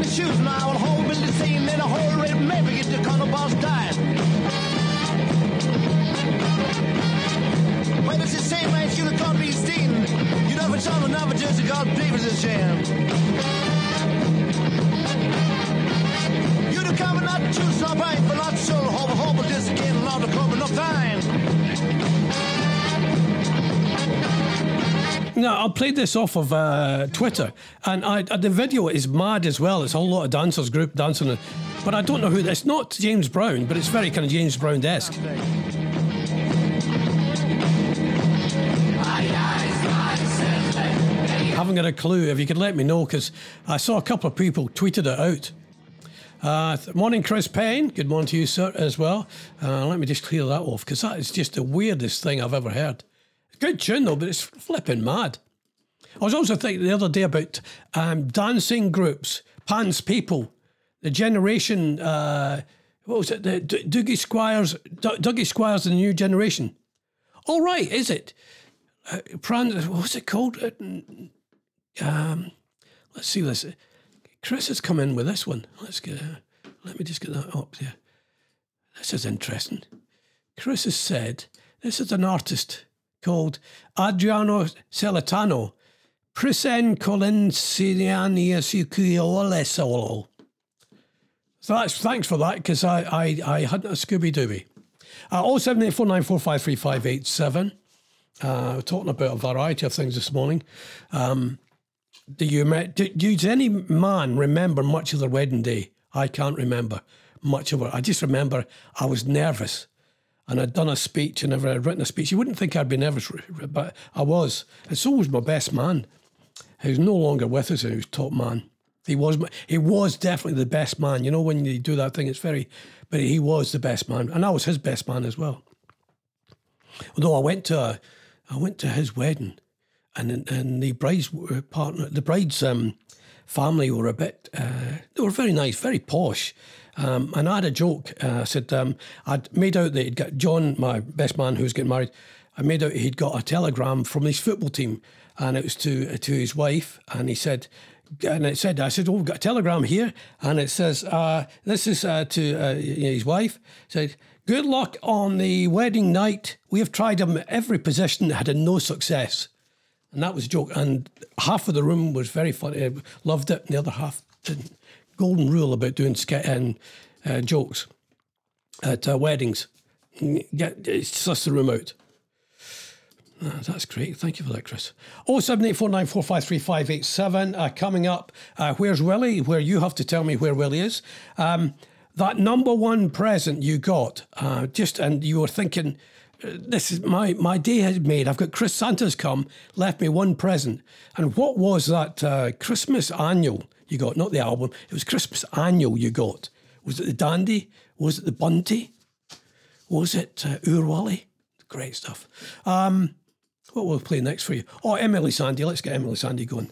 in the shoes now, the whole building scene in a whole red maybe get the color boss dying. Well, it's the same man you can't be seen. You never saw another just God David's a sham. You the cover not choose not right, but not sure hope hope but this again a lot of cover no fine. No, I played this off of uh, Twitter, and I, uh, the video is mad as well. It's a whole lot of dancers, group dancing, but I don't know who. It's not James Brown, but it's very kind of James Brown esque. Haven't got a clue. If you could let me know, because I saw a couple of people tweeted it out. Uh, morning, Chris Payne. Good morning to you, sir, as well. Uh, let me just clear that off because that is just the weirdest thing I've ever heard. Good tune though, but it's flipping mad. I was also thinking the other day about um, dancing groups, Pan's People, the generation. Uh, what was it? The D- Dougie Squires, D- Dougie Squires, the new generation. All right, is it? Uh, Pran, what's it called? Uh, Um, let's see this. Chris has come in with this one. Let's get. Uh, let me just get that up there. This is interesting. Chris has said this is an artist called Adriano Celentano. Prisencolinensinainciusol. So that's thanks for that because I, I I had a Scooby Dooby. Uh, 07849453587. Uh, we're talking about a variety of things this morning. Um, do you do, does any man remember much of their wedding day? I can't remember much of it. I just remember I was nervous, and I'd done a speech and I'd written a speech. You wouldn't think I'd be nervous, but I was. And so was my best man, who's no longer with us. Who's top man. He was. He was definitely the best man. You know when you do that thing, it's very. But he was the best man, and I was his best man as well. Although I went to, a, I went to his wedding, and and the bride's partner, the bride's um, family were a bit, uh, they were very nice, very posh. Um, and I had a joke. Uh, I said um, I'd made out that he'd got John, my best man who's getting married. I made out he'd got a telegram from his football team, and it was to to his wife. And he said, and it said, I said, oh, we've got a telegram here, and it says, uh, this is uh, to uh, his wife. Said, good luck on the wedding night. We have tried him every position, had no success. And that was a joke. And half of the room was very funny, loved it, and the other half didn't. Golden rule about doing ske- and, uh, jokes at uh, weddings. Get it's suss the room out. Ah, that's great. Thank you for that, Chris. Oh seven eight four nine four five three five eight seven. Uh, coming up, uh, where's Willie? Where you have to tell me where Willie is. Um, that number one present you got, uh, just and you were thinking, uh, this is my my day has made. I've got Chris Santa's come, left me one present, and what was that uh, Christmas annual you got? Not the album. It was Christmas annual you got. Was it the Dandy? Was it the Bunty? Was it uh, Oor Wullie? Great stuff. Um, what will we play next for you? Oh, Emeli Sandé. Let's get Emeli Sandé going.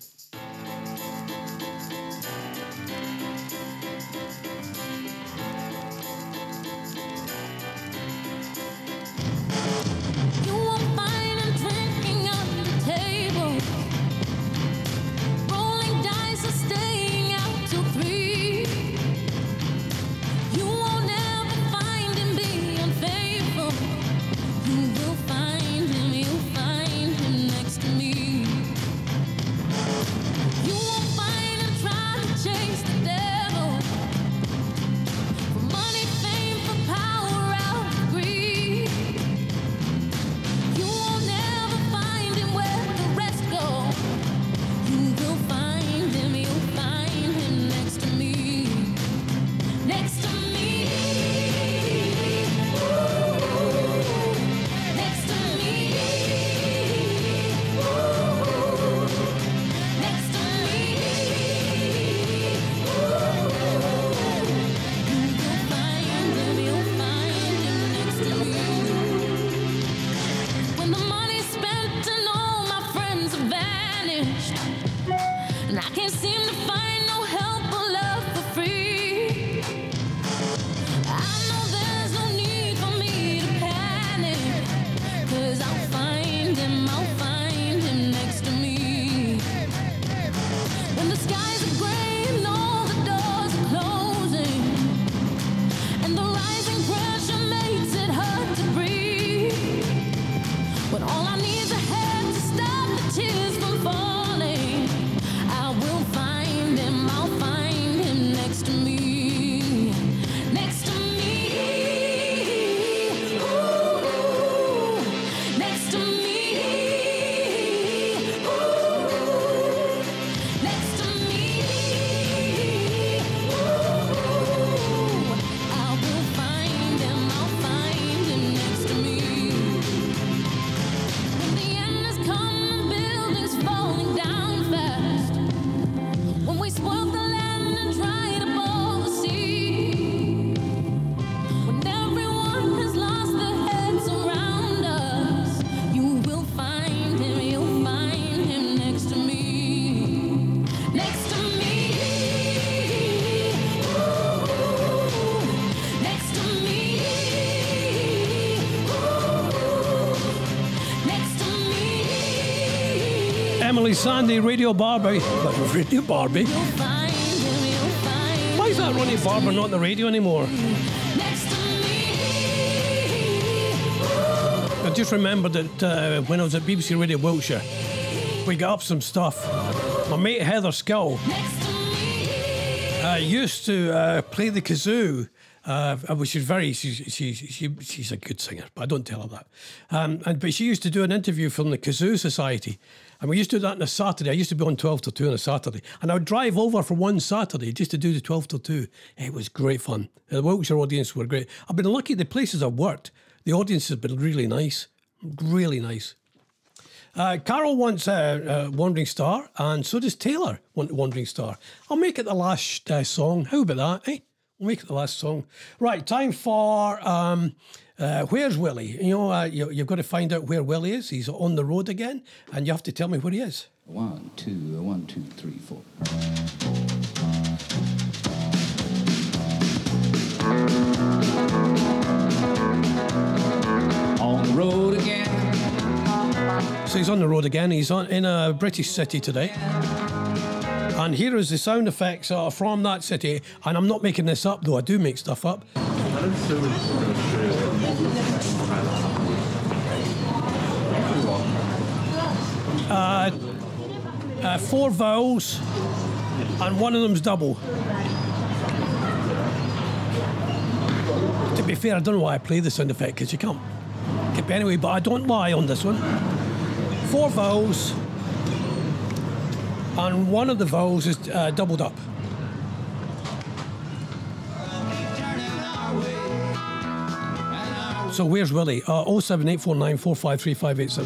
Sandé, Radio Barbie. (laughs) Radio Barbie? Find him, you'll find Why is that Ronnie Barbour not on the radio anymore? next to me. I just remembered that uh, when I was at BBC Radio Wiltshire, we got up some stuff. My mate Heather Skull Next to me. uh, used to uh, play the kazoo. Uh, which is very she's, she, she, she's a good singer, but I don't tell her that. Um, and but she used to do an interview from the Kazoo Society, and we used to do that on a Saturday. I used to be on twelve till two on a Saturday, and I would drive over for one Saturday just to do the twelve till two. It was great fun. The Wiltshire audience were great. I've been lucky. The places I've worked, the audience has been really nice, really nice. Uh, Carol wants a uh, Wandering Star, and so does Taylor want Wandering Star. I'll make it the last uh, song. How about that, eh? We'll make it the last song. Right, time for um, uh, Where's Willie? You know, uh, you, you've got to find out where Willie is. He's on the road again, and you have to tell me where he is. One, two, one, two, three, four. On the road again. So he's on the road again. He's on, in a British city today. And here is the sound effects from that city. And I'm not making this up, though. I do make stuff up. Uh, uh, four vowels, and one of them's double. To be fair, I don't know why I play the sound effect because you can't. Anyway, but I don't lie on this one. Four vowels, and one of the vowels is uh, doubled up. So where's Willie? Uh, 07849 453 Just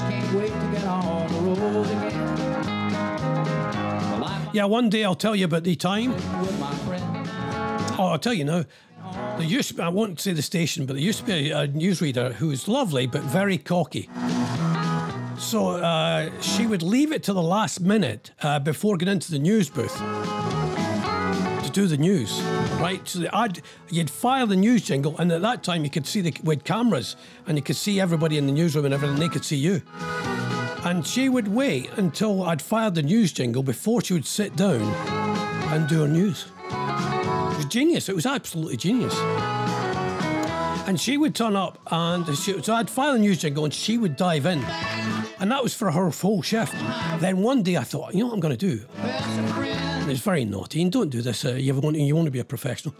can't wait to get on the road again. Yeah, one day I'll tell you about the time. with my friend. Oh, I'll tell you now. There used to be, I won't say the station, but there used to be a, a newsreader who was lovely but very cocky. So uh, she would leave it to the last minute uh, before getting into the news booth to do the news, right? So ad, you'd fire the news jingle, and at that time you could see the with cameras, and you could see everybody in the newsroom and everything. They could see you. And she would wait until I'd fired the news jingle before she would sit down and do her news. It was genius. It was absolutely genius. And she would turn up, and she, so I'd file the news jingle, and she would dive in, and that was for her full shift. Then one day I thought, you know what I'm going to do? It's very naughty, and don't do this. Uh, you want you want to be a professional.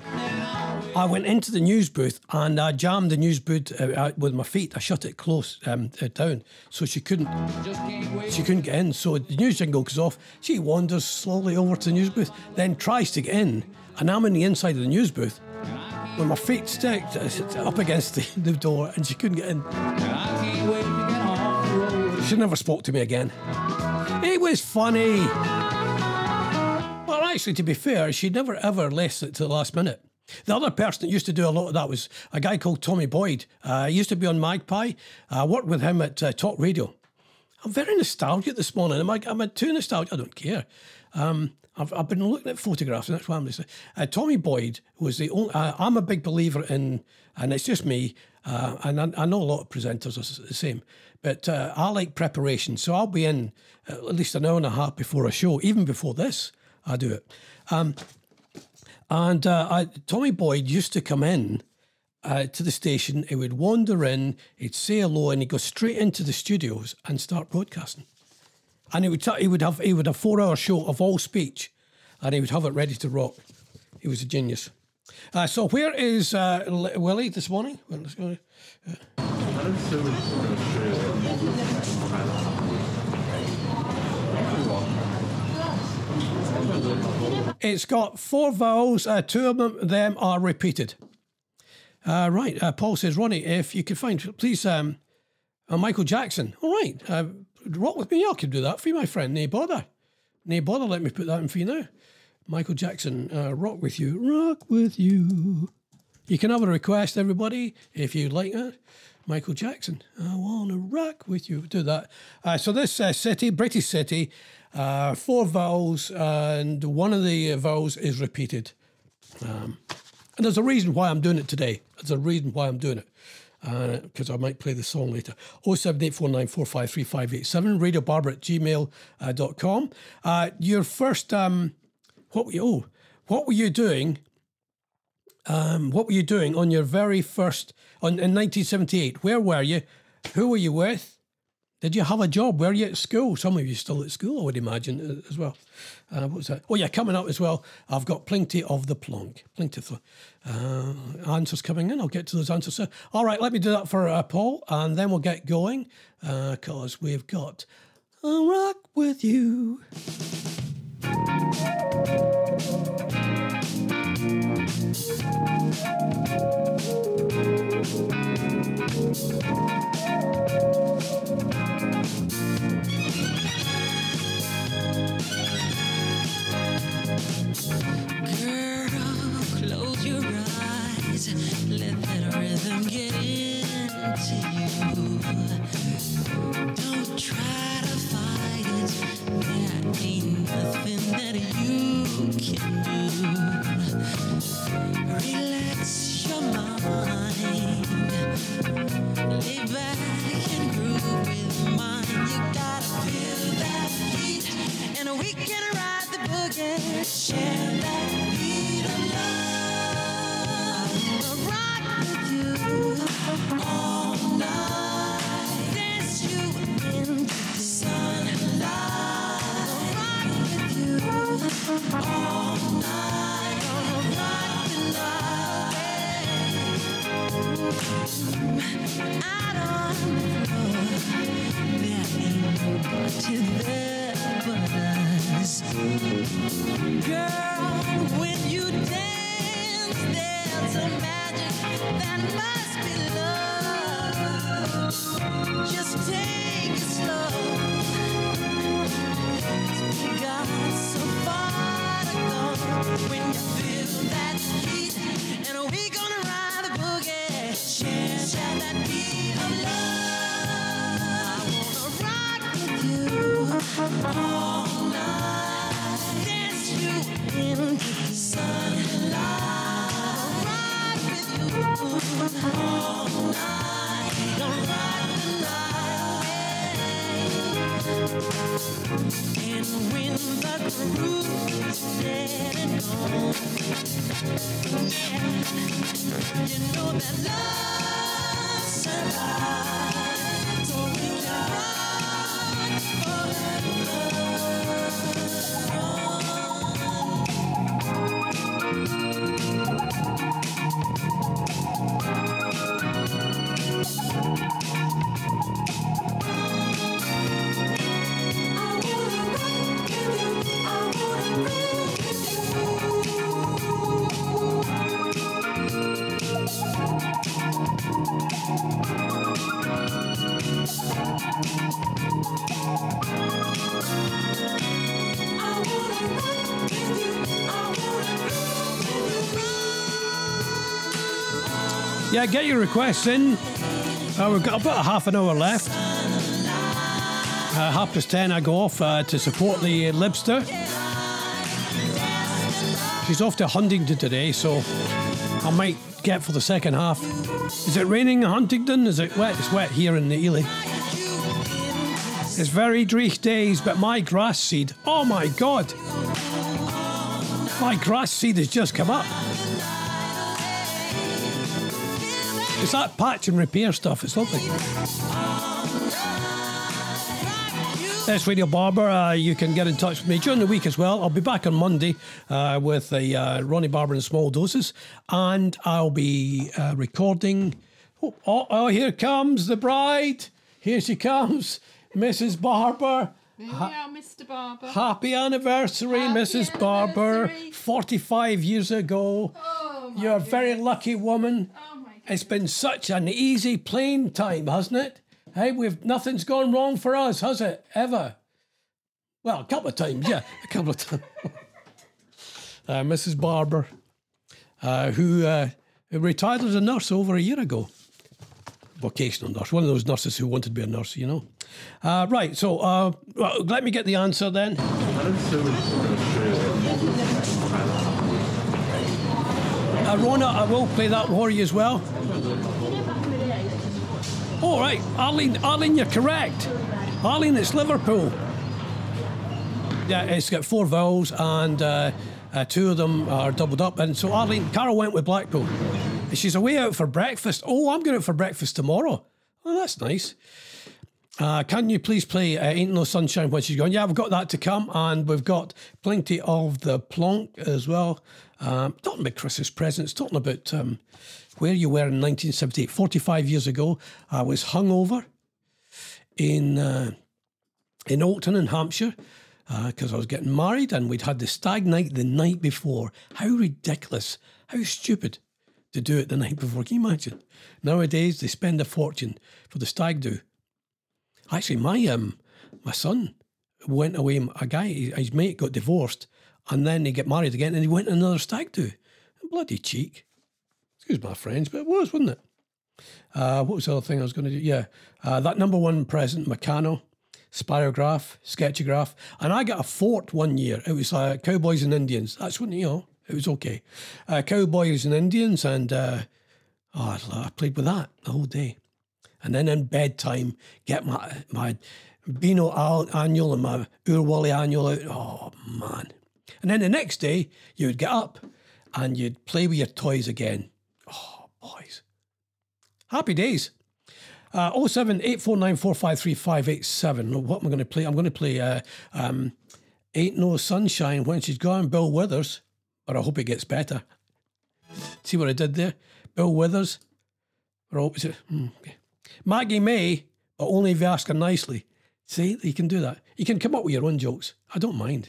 I went into the news booth and I jammed the news booth uh, uh, with my feet. I shut it close um, uh, down so she couldn't she couldn't get in. So the news jingle goes off. She wanders slowly over to the news booth, then tries to get in, and I'm in the inside of the news booth with my feet sticked uh, up against the, the door, and she couldn't get in. She never spoke to me again. It was funny. Well, actually, to be fair, she never ever left it to the last minute. The other person that used to do a lot of that was a guy called Tommy Boyd. Uh, he used to be on Magpie. I worked with him at uh, Talk Radio. I'm very nostalgic this morning. Am I, am I too nostalgic? I don't care. Um, I've, I've been looking at photographs, and that's why I'm listening. Uh, Tommy Boyd was the only. Uh, I'm a big believer in, and it's just me, uh, and I, I know a lot of presenters are the same, but uh, I like preparation. So I'll be in uh, at least an hour and a half before a show, even before this, I do it. Um, and uh, I, Tommy Boyd used to come in uh, to the station. He would wander in, he'd say hello, and he'd go straight into the studios and start broadcasting. And he would t- he would have he would four hour show of all speech, and he would have it ready to rock. He was a genius. Uh, so where is uh, Willie this morning? Well, let's go. It's got four vowels. Uh, two of them, are repeated. Uh, right. Uh, Paul says, Ronnie, if you could find, please, um, uh, Michael Jackson. All right. Uh, rock with me. I can do that for you, my friend. No bother. No bother. Let me put that in for you now. Michael Jackson, uh, rock with you. Rock with you. You can have a request, everybody, if you'd like that. Michael Jackson, I want to rock with you. Do that. So this city, British city, uh, four vowels, and one of the uh, vowels is repeated. Um, and there's a reason why I'm doing it today. There's a reason why I'm doing it. because I might play the song later. 07849453587, radiobarbour at gmail.com. Uh, your first, um, what were you, oh, what were you doing? Um, what were you doing on your very first, on, in 1978? Where were you? Who were you with? Did you have a job? Were you at school? Some of you still at school, I would imagine, uh, as well. Uh, what was that? Oh, yeah, coming up as well. I've got plenty of the plonk. Plenty of the uh, answers coming in. I'll get to those answers. All right, let me do that for uh, Paul, and then we'll get going because we've got a rock with you. Lay back and groove with mine. You gotta feel that and we can ride the boogie. Share that beat of love. I'll rock with you all night. Dance you into the sunlight. I'll rock with you all night. I'll rock the night. On the floor, there ain't nobody there us. Girl, when you dance, there's a magic that must be love. Just take it slow. We got so far to go. When you feel that heat, and we gonna Yeah, get your requests in. Uh, we've got about a half an hour left. Uh, half past ten, I go off uh, to support the uh, Libster. She's off to Huntingdon today, so I might get for the second half. Is it raining in Huntingdon? Is it wet? It's wet here in the Ely. It's very dreich days, but my grass seed, oh my god! My grass seed has just come up. It's that patch and repair stuff. It's lovely. That's Radio Barbour. Uh, you can get in touch with me during the week as well. I'll be back on Monday uh, with the uh, Ronnie Barbour in small doses, and I'll be uh, recording. Oh, oh, oh, here comes the bride. Here she comes, Mrs. Barbour. We Mr. Barbour. Happy anniversary, Happy Mrs. Barbour. 45 years ago. Oh, my You're a very lucky woman. Oh, It's been such an easy plain time, hasn't it? Hey, we've nothing's gone wrong for us, has it? Ever? Well, a couple of times, yeah, a couple of times. (laughs) uh, Mrs. Barbour, uh, who, uh, retired as a nurse over a year ago. Vocational nurse, one of those nurses who wanted to be a nurse, you know. Uh, right, so uh, well, let me get the answer then. Uh, Rona, I will play that you as well. All right, Arlene, Arlene, you're correct. Arlene, it's Liverpool. Yeah, it's got four vowels and uh, uh, two of them are doubled up. And so Arlene, Carol went with Blackpool. She's away out for breakfast. Oh, I'm going out for breakfast tomorrow. Oh, that's nice. Uh, can you please play uh, Ain't No Sunshine when she's gone? Yeah, we've got that to come, and we've got plenty of the plonk as well. Um, talking about Christmas presents, talking about um, where you were in 1978, 45 years ago. I was hungover in uh, in Alton in Hampshire because I was getting married and we'd had the stag night the night before. How ridiculous! How stupid to do it the night before. Can you imagine? Nowadays they spend a fortune for the stag do. Actually, my um, my son went away. A guy, his mate, got divorced, and then he got married again, and he went another stag do. Bloody cheek. Excuse my French, but it was, wasn't it? Uh, what was the other thing I was going to do? Yeah, uh, that number one present, Meccano, Spirograph, Sketchograph, and I got a fort one year. It was uh, Cowboys and Indians. That's when you know it was okay. Uh, Cowboys and Indians, and uh, oh, I played with that the whole day. And then in bedtime, get my my Beano annual and my Oor Wullie annual out. Oh man! And then the next day, you would get up and you'd play with your toys again. Oh boys, happy days. Uh, 07 849 453 587. What am I going to play? I'm going to play uh, um, Ain't No Sunshine When She's Gone, Bill Withers. But I hope it gets better. See what I did there? Bill Withers. Or hmm, okay. Maggie May, but only if you ask her nicely. See, you can do that. You can come up with your own jokes. I don't mind.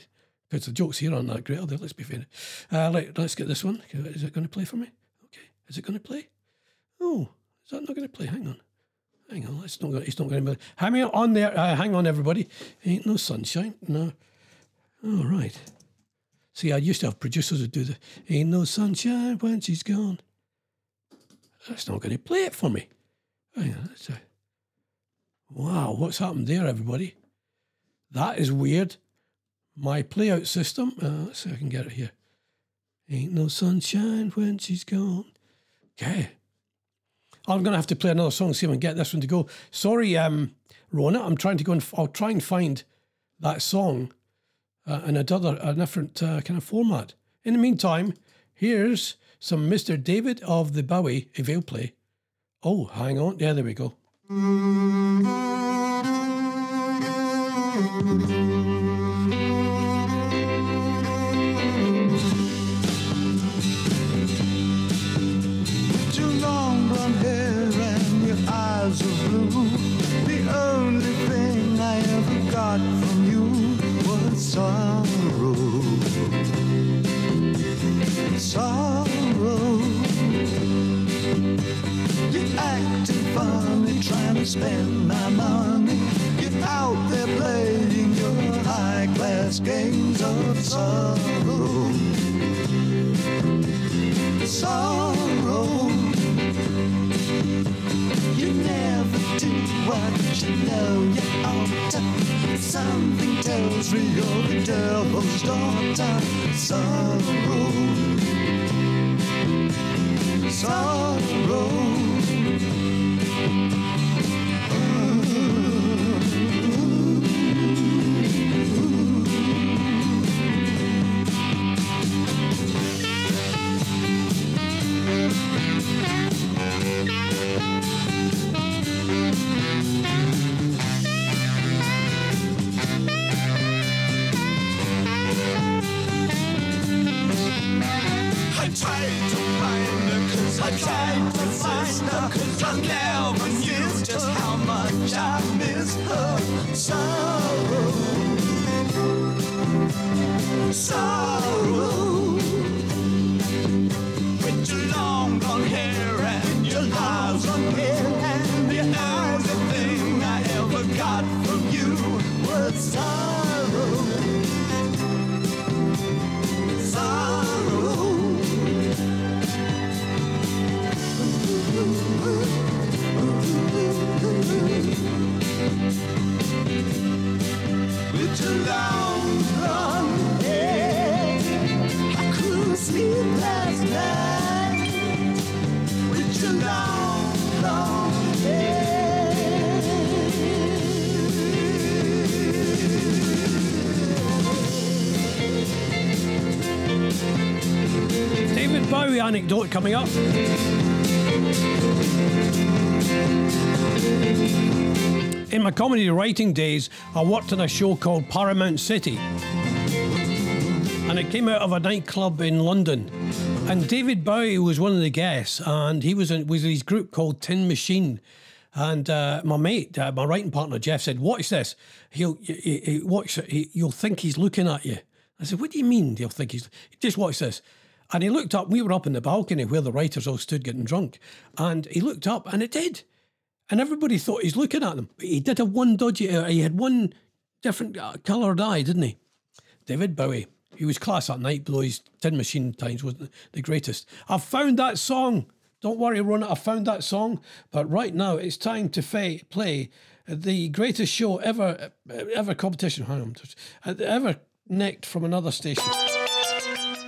Because the jokes here aren't that great, are they? Let's be fair. Uh, let, let's get this one. Is it going to play for me? Okay. Is it going to play? Oh, is that not going to play? Hang on. Hang on, it's not going. It's not going to. Hang on there. Uh, hang on, everybody. Ain't no sunshine. No. All right. See, I used to have producers who do the "Ain't no sunshine when she's gone." That's not going to play it for me. Hang on, let's, uh, wow, what's happened there, everybody? That is weird. My playout system. Uh, let's see if I can get it here. Ain't no sunshine when she's gone. Okay. I'm going to have to play another song, see if I can get this one to go. Sorry, um, Rona, I'm trying to go and f- I'll try and find that song uh, in a, a different uh, kind of format. In the meantime, here's some Mr. David of the Bowie, if he'll play. Oh, hang on. Yeah, there we go. Daughter. Sorrow. Coming up. In my comedy writing days, I worked on a show called Paramount City. And it came out of a nightclub in London. And David Bowie was one of the guests, and he was in his group called Tin Machine. And uh, my mate, uh, my writing partner Jeff, said, "Watch this. He'll he, he, watch. He, you'll think he's looking at you." I said, "What do you mean? He'll think he's just watch this." And he looked up. We were up in the balcony where the writers all stood getting drunk, and he looked up, and it did. And everybody thought he's looking at them. He did have one dodgy. Uh, he had one different uh, coloured eye, didn't he? David Bowie. He was class that night, though his Tin Machine times wasn't the greatest. I've found that song. Don't worry, Rona, I found that song. But right now, it's time to fa- play the greatest show ever, ever competition. Hang on, uh, ever nicked from another station.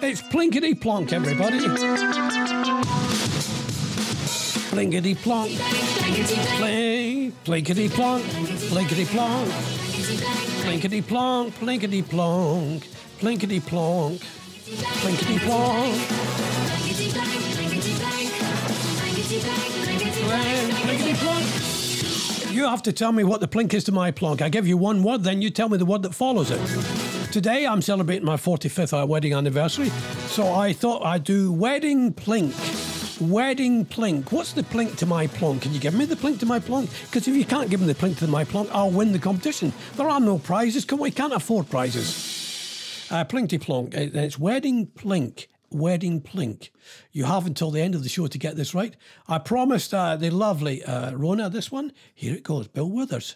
It's Plinkety Plonk, everybody. Plinkety Plonk. Play, Plinkety Plonk. Plinkety Plonk. Plinkety Plonk. Plinkety Plonk. Plinkety Plonk. Plinkety Plonk. Plinkety Plonk. You have to tell me what the plink is to my plonk. I give you one word, then you tell me the word that follows it. Today I'm celebrating my 45th uh, wedding anniversary, so I thought I'd do wedding plink. Wedding plink. What's the plink to my plonk? Can you give me the plink to my plonk? Because if you can't give me the plink to my plonk, I'll win the competition. There are no prizes. We can't afford prizes. Uh, Plinky plonk. Uh, It's wedding plink. Wedding plink. You have until the end of the show to get this right. I promised uh, the lovely uh, Rona this one. Here it goes. Bill Withers.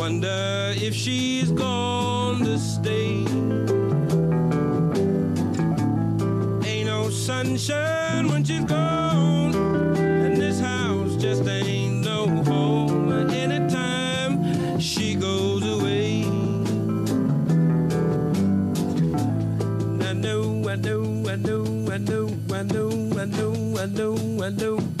Wonder if she's gone to stay. Ain't no sunshine when she's gone, and this house just ain't no home. Anytime she goes away. I know, I know, I know, I know, I know, I know, I know, I know.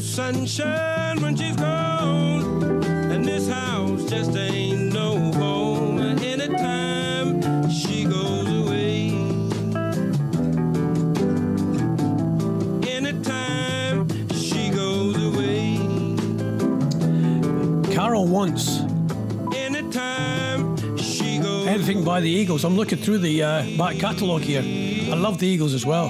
sunshine when she's gone. And this house just ain't no home. Anytime she goes away. Anytime she goes away. Carol wants Anytime she goes anything by the Eagles. I'm looking through the uh, back catalogue here. I love the Eagles as well.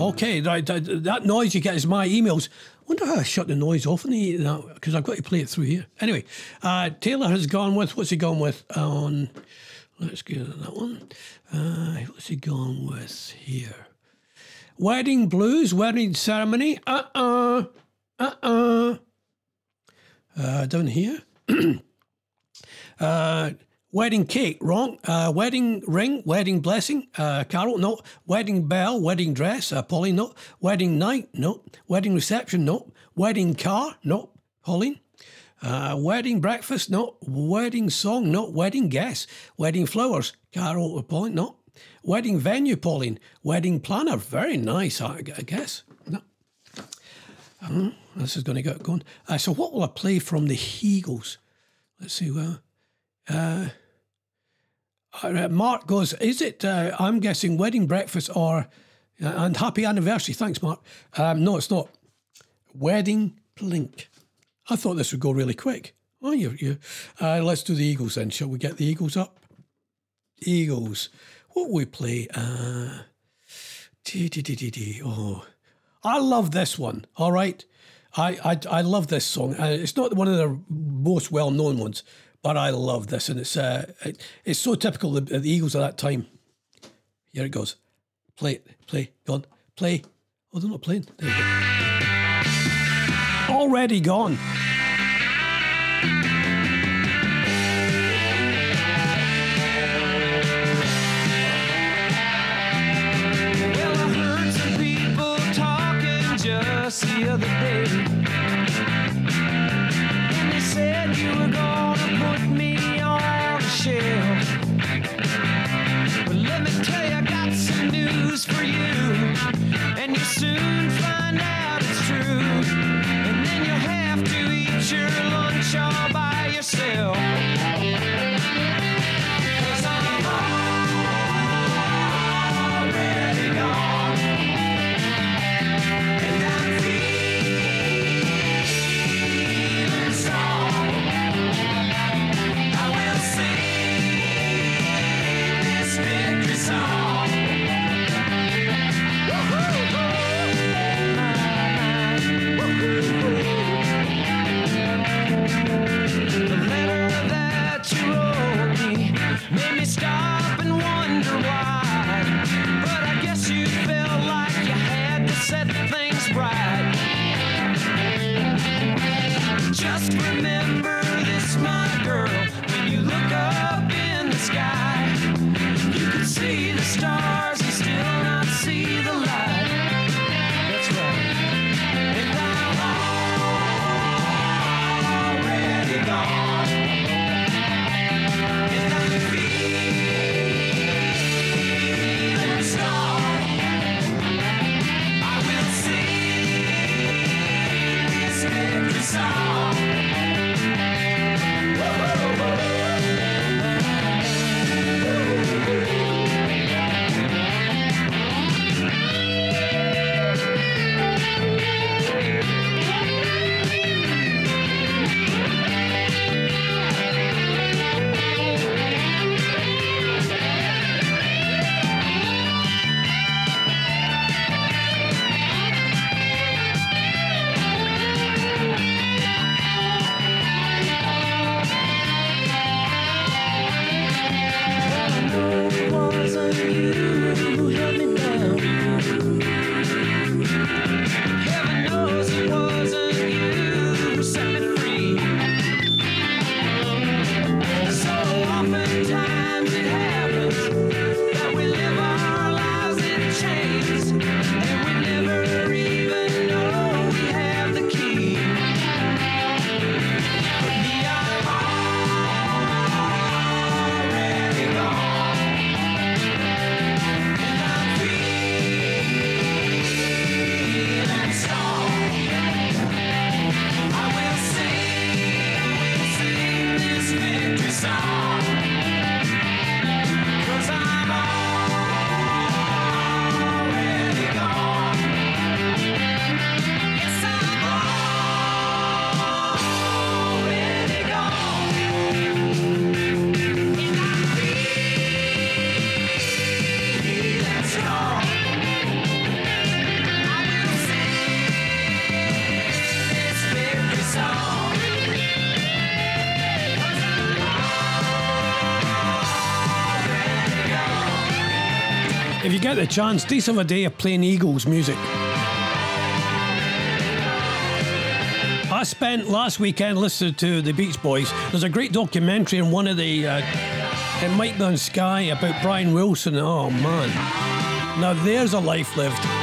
Okay, right, that, noise you get is my emails. wonder how I shut the noise off in the because I've got to play it through here. Anyway, uh, Taylor has gone with what's he gone with on? Let's get that one. Uh, what's he gone with here? Wedding blues, wedding ceremony. Uh uh-uh, uh, uh uh. Down here. (clears throat) uh, wedding cake, wrong. Uh, wedding ring, wedding blessing. Uh, Carol, no. Wedding bell, wedding dress. Uh, Pauline, no. Wedding night, no. Wedding reception, no. Wedding car, no. Pauline. Uh, wedding breakfast, no. Wedding song, no. Wedding guest. Wedding flowers, Carol or Pauline, no. Wedding venue, Pauline. Wedding planner, very nice, I, guess. No. Uh, this is going to get going. Uh, so, what will I play from the Eagles? Let's see. Well, uh, uh, Mark goes. Is it? Uh, I'm guessing wedding breakfast or uh, and happy anniversary. Thanks, Mark. Um, no, it's not. Wedding plink. I thought this would go really quick. Oh, you you. Uh, let's do the Eagles then. Shall we get the Eagles up? Eagles. What will we play? Uh, dee, dee, dee, dee, dee. Oh, I love this one. All right, I I, I love this song. Uh, it's not one of the most well known ones, but I love this, and it's uh, it, it's so typical of the Eagles at that time. Here it goes. Play it. Play. gone. Play. Oh, they're not playing. There you go. Already gone. The other day. And they said you were me But let me tell you, I got some news for you. And you'll soon find out it's true. And then you'll have to eat your lunch all by yourself. Get the chance, do some a day of playing Eagles music. I spent last weekend listening to the Beach Boys. There's a great documentary in one of the uh, in Mike Dunn Sky about Brian Wilson. Oh man, now there's a life lived.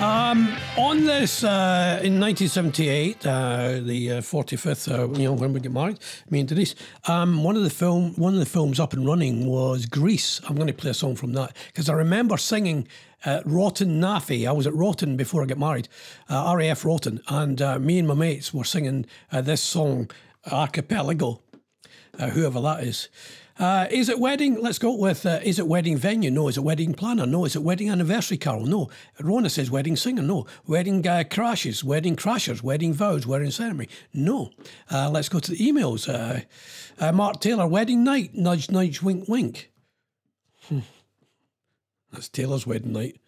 Um, on this, uh, in 1978, uh, the uh, 45th, uh, you know, when we get married, me and Denise, um, one of the film, one of the films up and running was Grease. I'm going to play a song from that because I remember singing uh, Rotten NAAFI. I was at Rotten before I got married, uh, RAF Rotten, and me and my mates were singing this song, Archipelago, whoever that is. Uh, is it wedding? Let's go with uh, is it wedding venue? No. Is it wedding planner? No. Is it wedding anniversary carol? No. Rona says wedding singer? No. Wedding uh, crashes? Wedding crashers? Wedding vows? Wedding ceremony? No. Uh, let's go to the emails. Uh, uh, Mark Taylor, wedding night? Nudge, nudge, wink, wink. Hmm. That's Taylor's wedding night.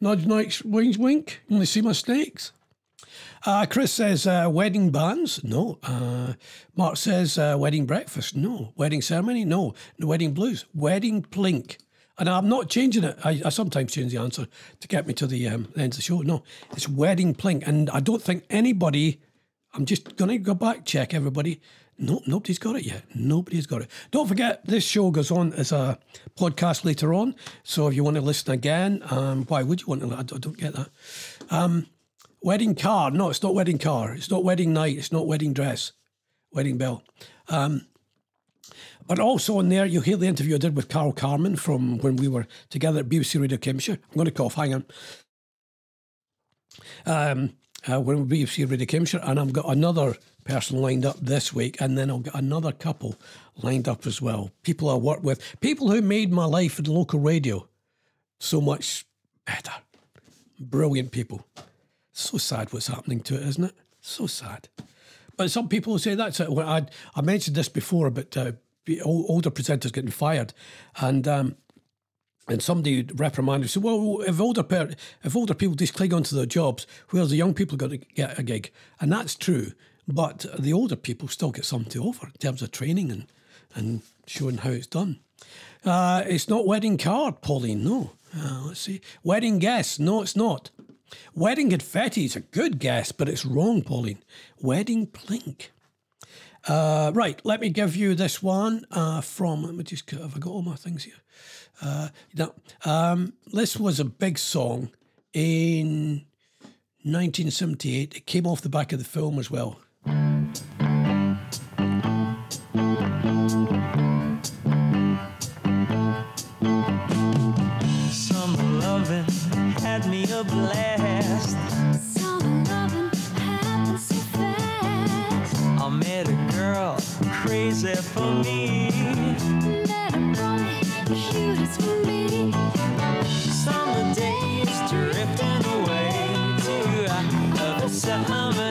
Nudge, nudge, wink, wink. Only see my snakes. Uh, Chris says uh, wedding bands. No. Uh, Mark says uh, wedding breakfast. No. Wedding ceremony. No. Wedding blues. Wedding plink. And I'm not changing it. I, I sometimes change the answer to get me to the um, end of the show. No, it's wedding plink. And I don't think anybody. I'm just going to go back check everybody. No, nobody's got it yet. Nobody's got it. Don't forget, this show goes on as a podcast later on. So if you want to listen again, um, why would you want to? I don't, I don't get that. Um, wedding car. No, it's not wedding car. It's not wedding night. It's not wedding dress. Wedding bell. Um, but also in there, you'll hear the interview I did with Carl Carmen from when we were together at BBC Radio Cambridgeshire. I'm going to cough. Hang on. Um, uh, when BBC Radio Cambridgeshire, and I've got another person lined up this week, and then I'll get another couple lined up as well. People I work with, people who made my life in local radio so much better. Brilliant people. So sad what's happening to it, isn't it? So sad. But some people say that's it. Well, I, I mentioned this before about uh, older presenters getting fired, and um, and somebody reprimanded said, "Well, if older per- if older people just cling onto their jobs, where's the young people going to get a gig?" And that's true, but the older people still get something to offer in terms of training and and showing how it's done. Uh, it's not wedding card, Pauline. No. Uh, let's see. Wedding guest. No, it's not. Wedding confetti is a good guess, but it's wrong, Pauline. Wedding plink. Uh, right, let me give you this one uh, from. Let me just. Have I got all my things here? Uh, no, um, this was a big song in 1978. It came off the back of the film as well. Crazy for me. A boy, for me. Summer days drifting away to other summer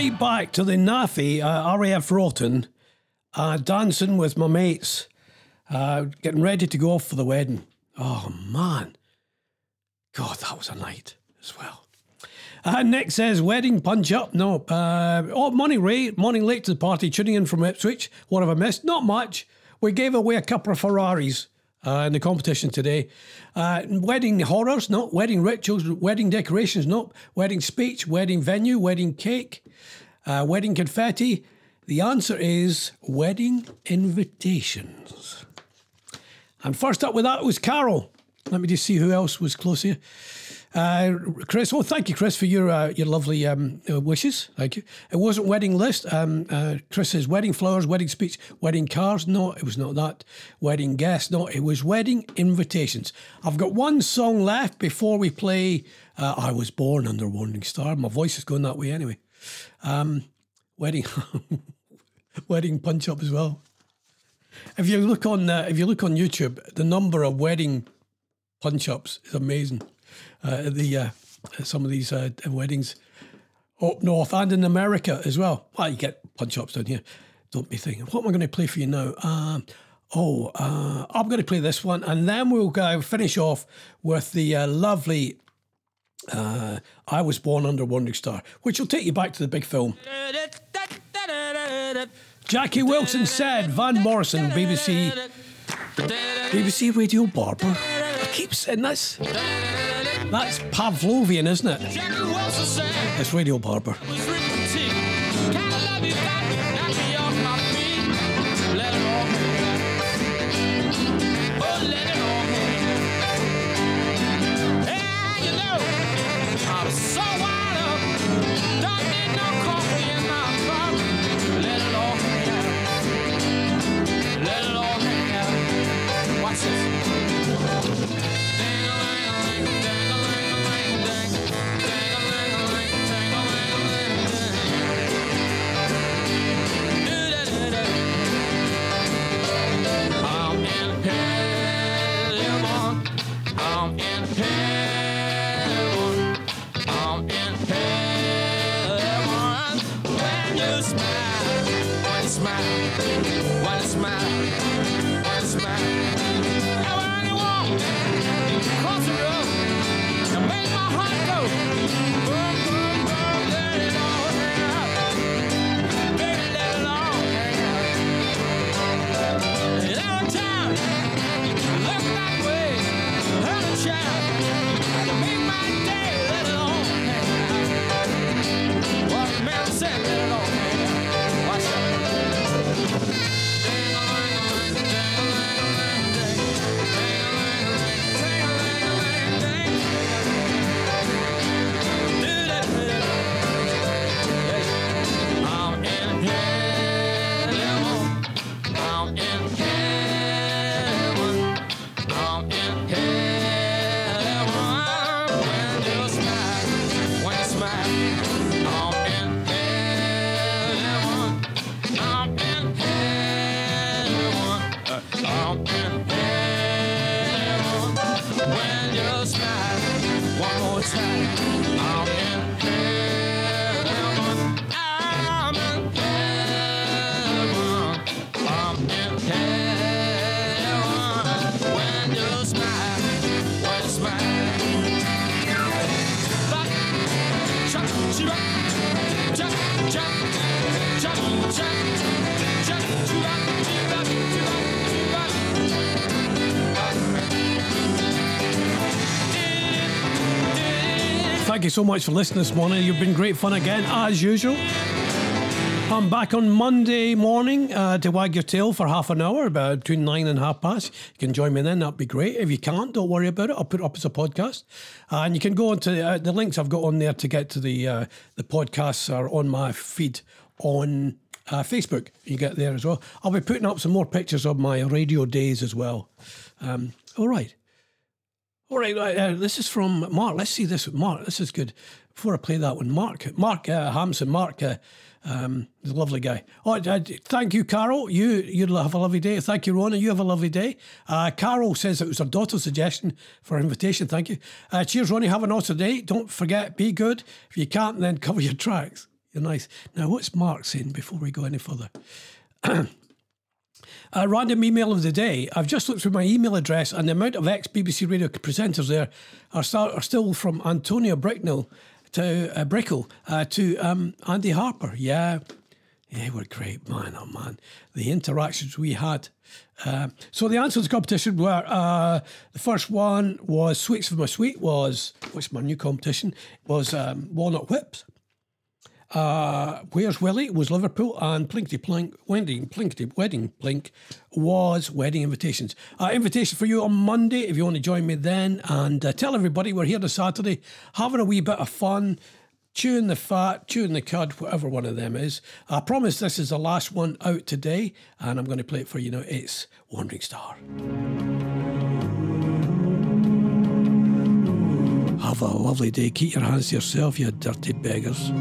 right back to the NAAFI uh, RAF Rotten, uh, dancing with my mates, uh, getting ready to go off for the wedding. Oh man. God, that was a night as well. Uh, Nick says, wedding punch up. No. Uh, oh, morning, Ray. Morning late to the party. Tuning in from Ipswich. What have I missed? Not much. We gave away a couple of Ferraris uh, in the competition today. Uh, wedding horrors, not Wedding rituals, wedding decorations, not Wedding speech, wedding venue, wedding cake, uh, wedding confetti. The answer is wedding invitations. And first up with that was Carol. Let me just see who else was close here. Uh, Chris, oh, thank you, Chris, for your uh, your lovely um, uh, wishes. Thank you. It wasn't wedding list. Um, uh, Chris says wedding flowers, wedding speech, wedding cars. No, it was not that. Wedding guests. No, it was wedding invitations. I've got one song left before we play. Uh, I was born under a warning star. My voice is going that way anyway. Um, wedding, (laughs) wedding punch up as well. If you look on uh, if you look on YouTube, the number of wedding punch ups is amazing. Uh, the uh, some of these uh, weddings up north and in America as well. Well, you get punch ups down here. Don't be thinking, what am I going to play for you now? Um, oh, uh, I'm going to play this one, and then we'll uh, finish off with the uh, lovely. Uh, I was born under a wandering star, which will take you back to the big film. Jackie Wilson said, Van Morrison, BBC, BBC Radio Barbour. I keep saying this. That's Pavlovian, isn't it? It's Radio Barbour. Hey. Thank you so much for listening this morning. You've been great fun again, as usual. I'm back on Monday morning uh, to wag your tail for half an hour, about between nine and half past. You can join me then, that'd be great. If you can't, don't worry about it. I'll put it up as a podcast. Uh, and you can go onto uh, the links I've got on there to get to the uh, the podcasts are on my feed on uh, Facebook. You get there as well. I'll be putting up some more pictures of my radio days as well. Um, all right. All right, right, uh, this is from Mark. Let's see this. Mark, this is good. Before I play that one, Mark, Mark uh, Hampson, Mark, uh, um, the lovely guy. Oh, uh, thank you, Carol. You you have a lovely day. Thank you, Rona. You have a lovely day. Uh, Carol says it was her daughter's suggestion for an invitation. Thank you. Uh, cheers, Ronnie. Have an awesome day. Don't forget, be good. If you can't, then (laughs) cover your tracks. You're nice. Now, what's Mark saying before we go any further? (clears throat) A random email of the day. I've just looked through my email address, and the amount of ex BBC radio presenters there are, start, are still from Antonio Bricknell to uh, Brickle uh, to um, Andy Harper. Yeah, yeah, we're great, man. Oh man, the interactions we had. Uh, so the answers to the competition were uh, the first one was Sweets for My Sweet was what's my new competition was um, Walnut Whips. Uh, Where's Willie was Liverpool, and Plinkety Plink, Wedding, Plinkety Wedding Plink was Wedding Invitations. Uh, invitation for you on Monday if you want to join me then, and uh, tell everybody we're here this Saturday, having a wee bit of fun, chewing the fat, chewing the cud, whatever one of them is. I promise this is the last one out today, and I'm going to play it for you now. It's Wandering Star. Have a lovely day. Keep your hands to yourself, you dirty beggars.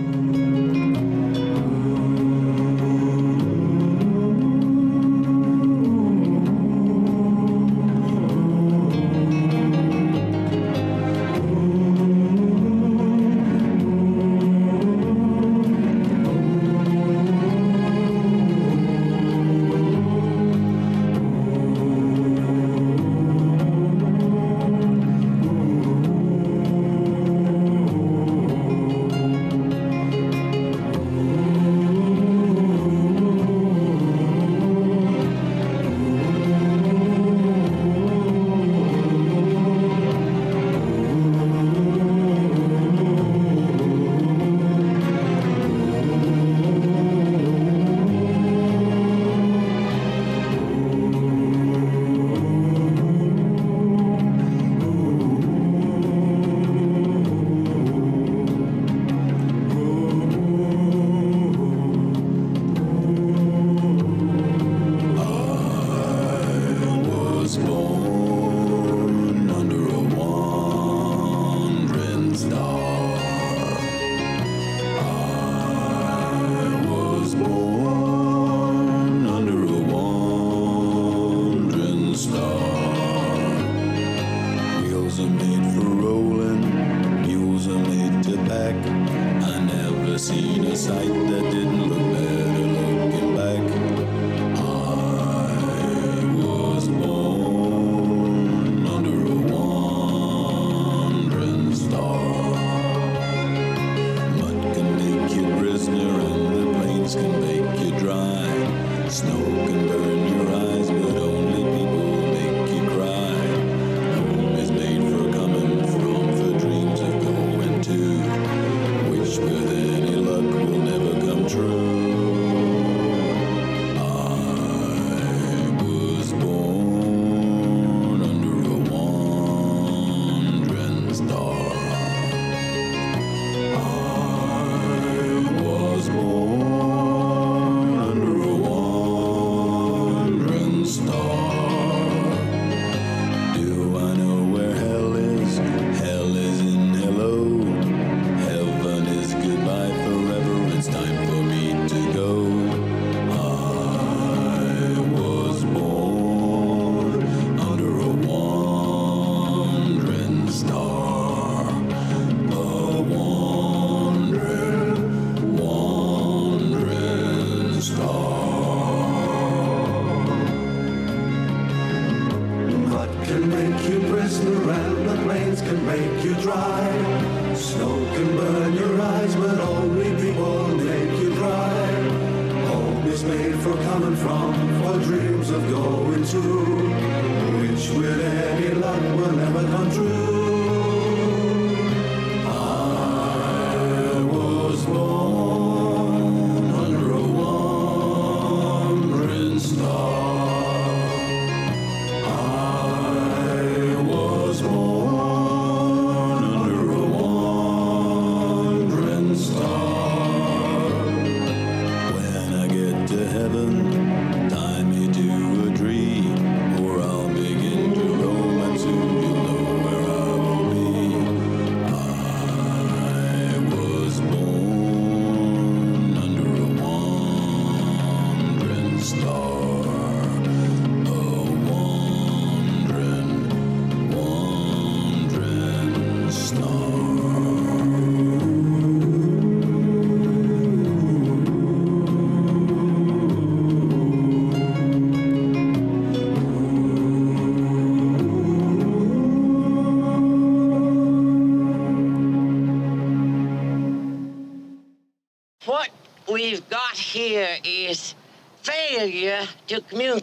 What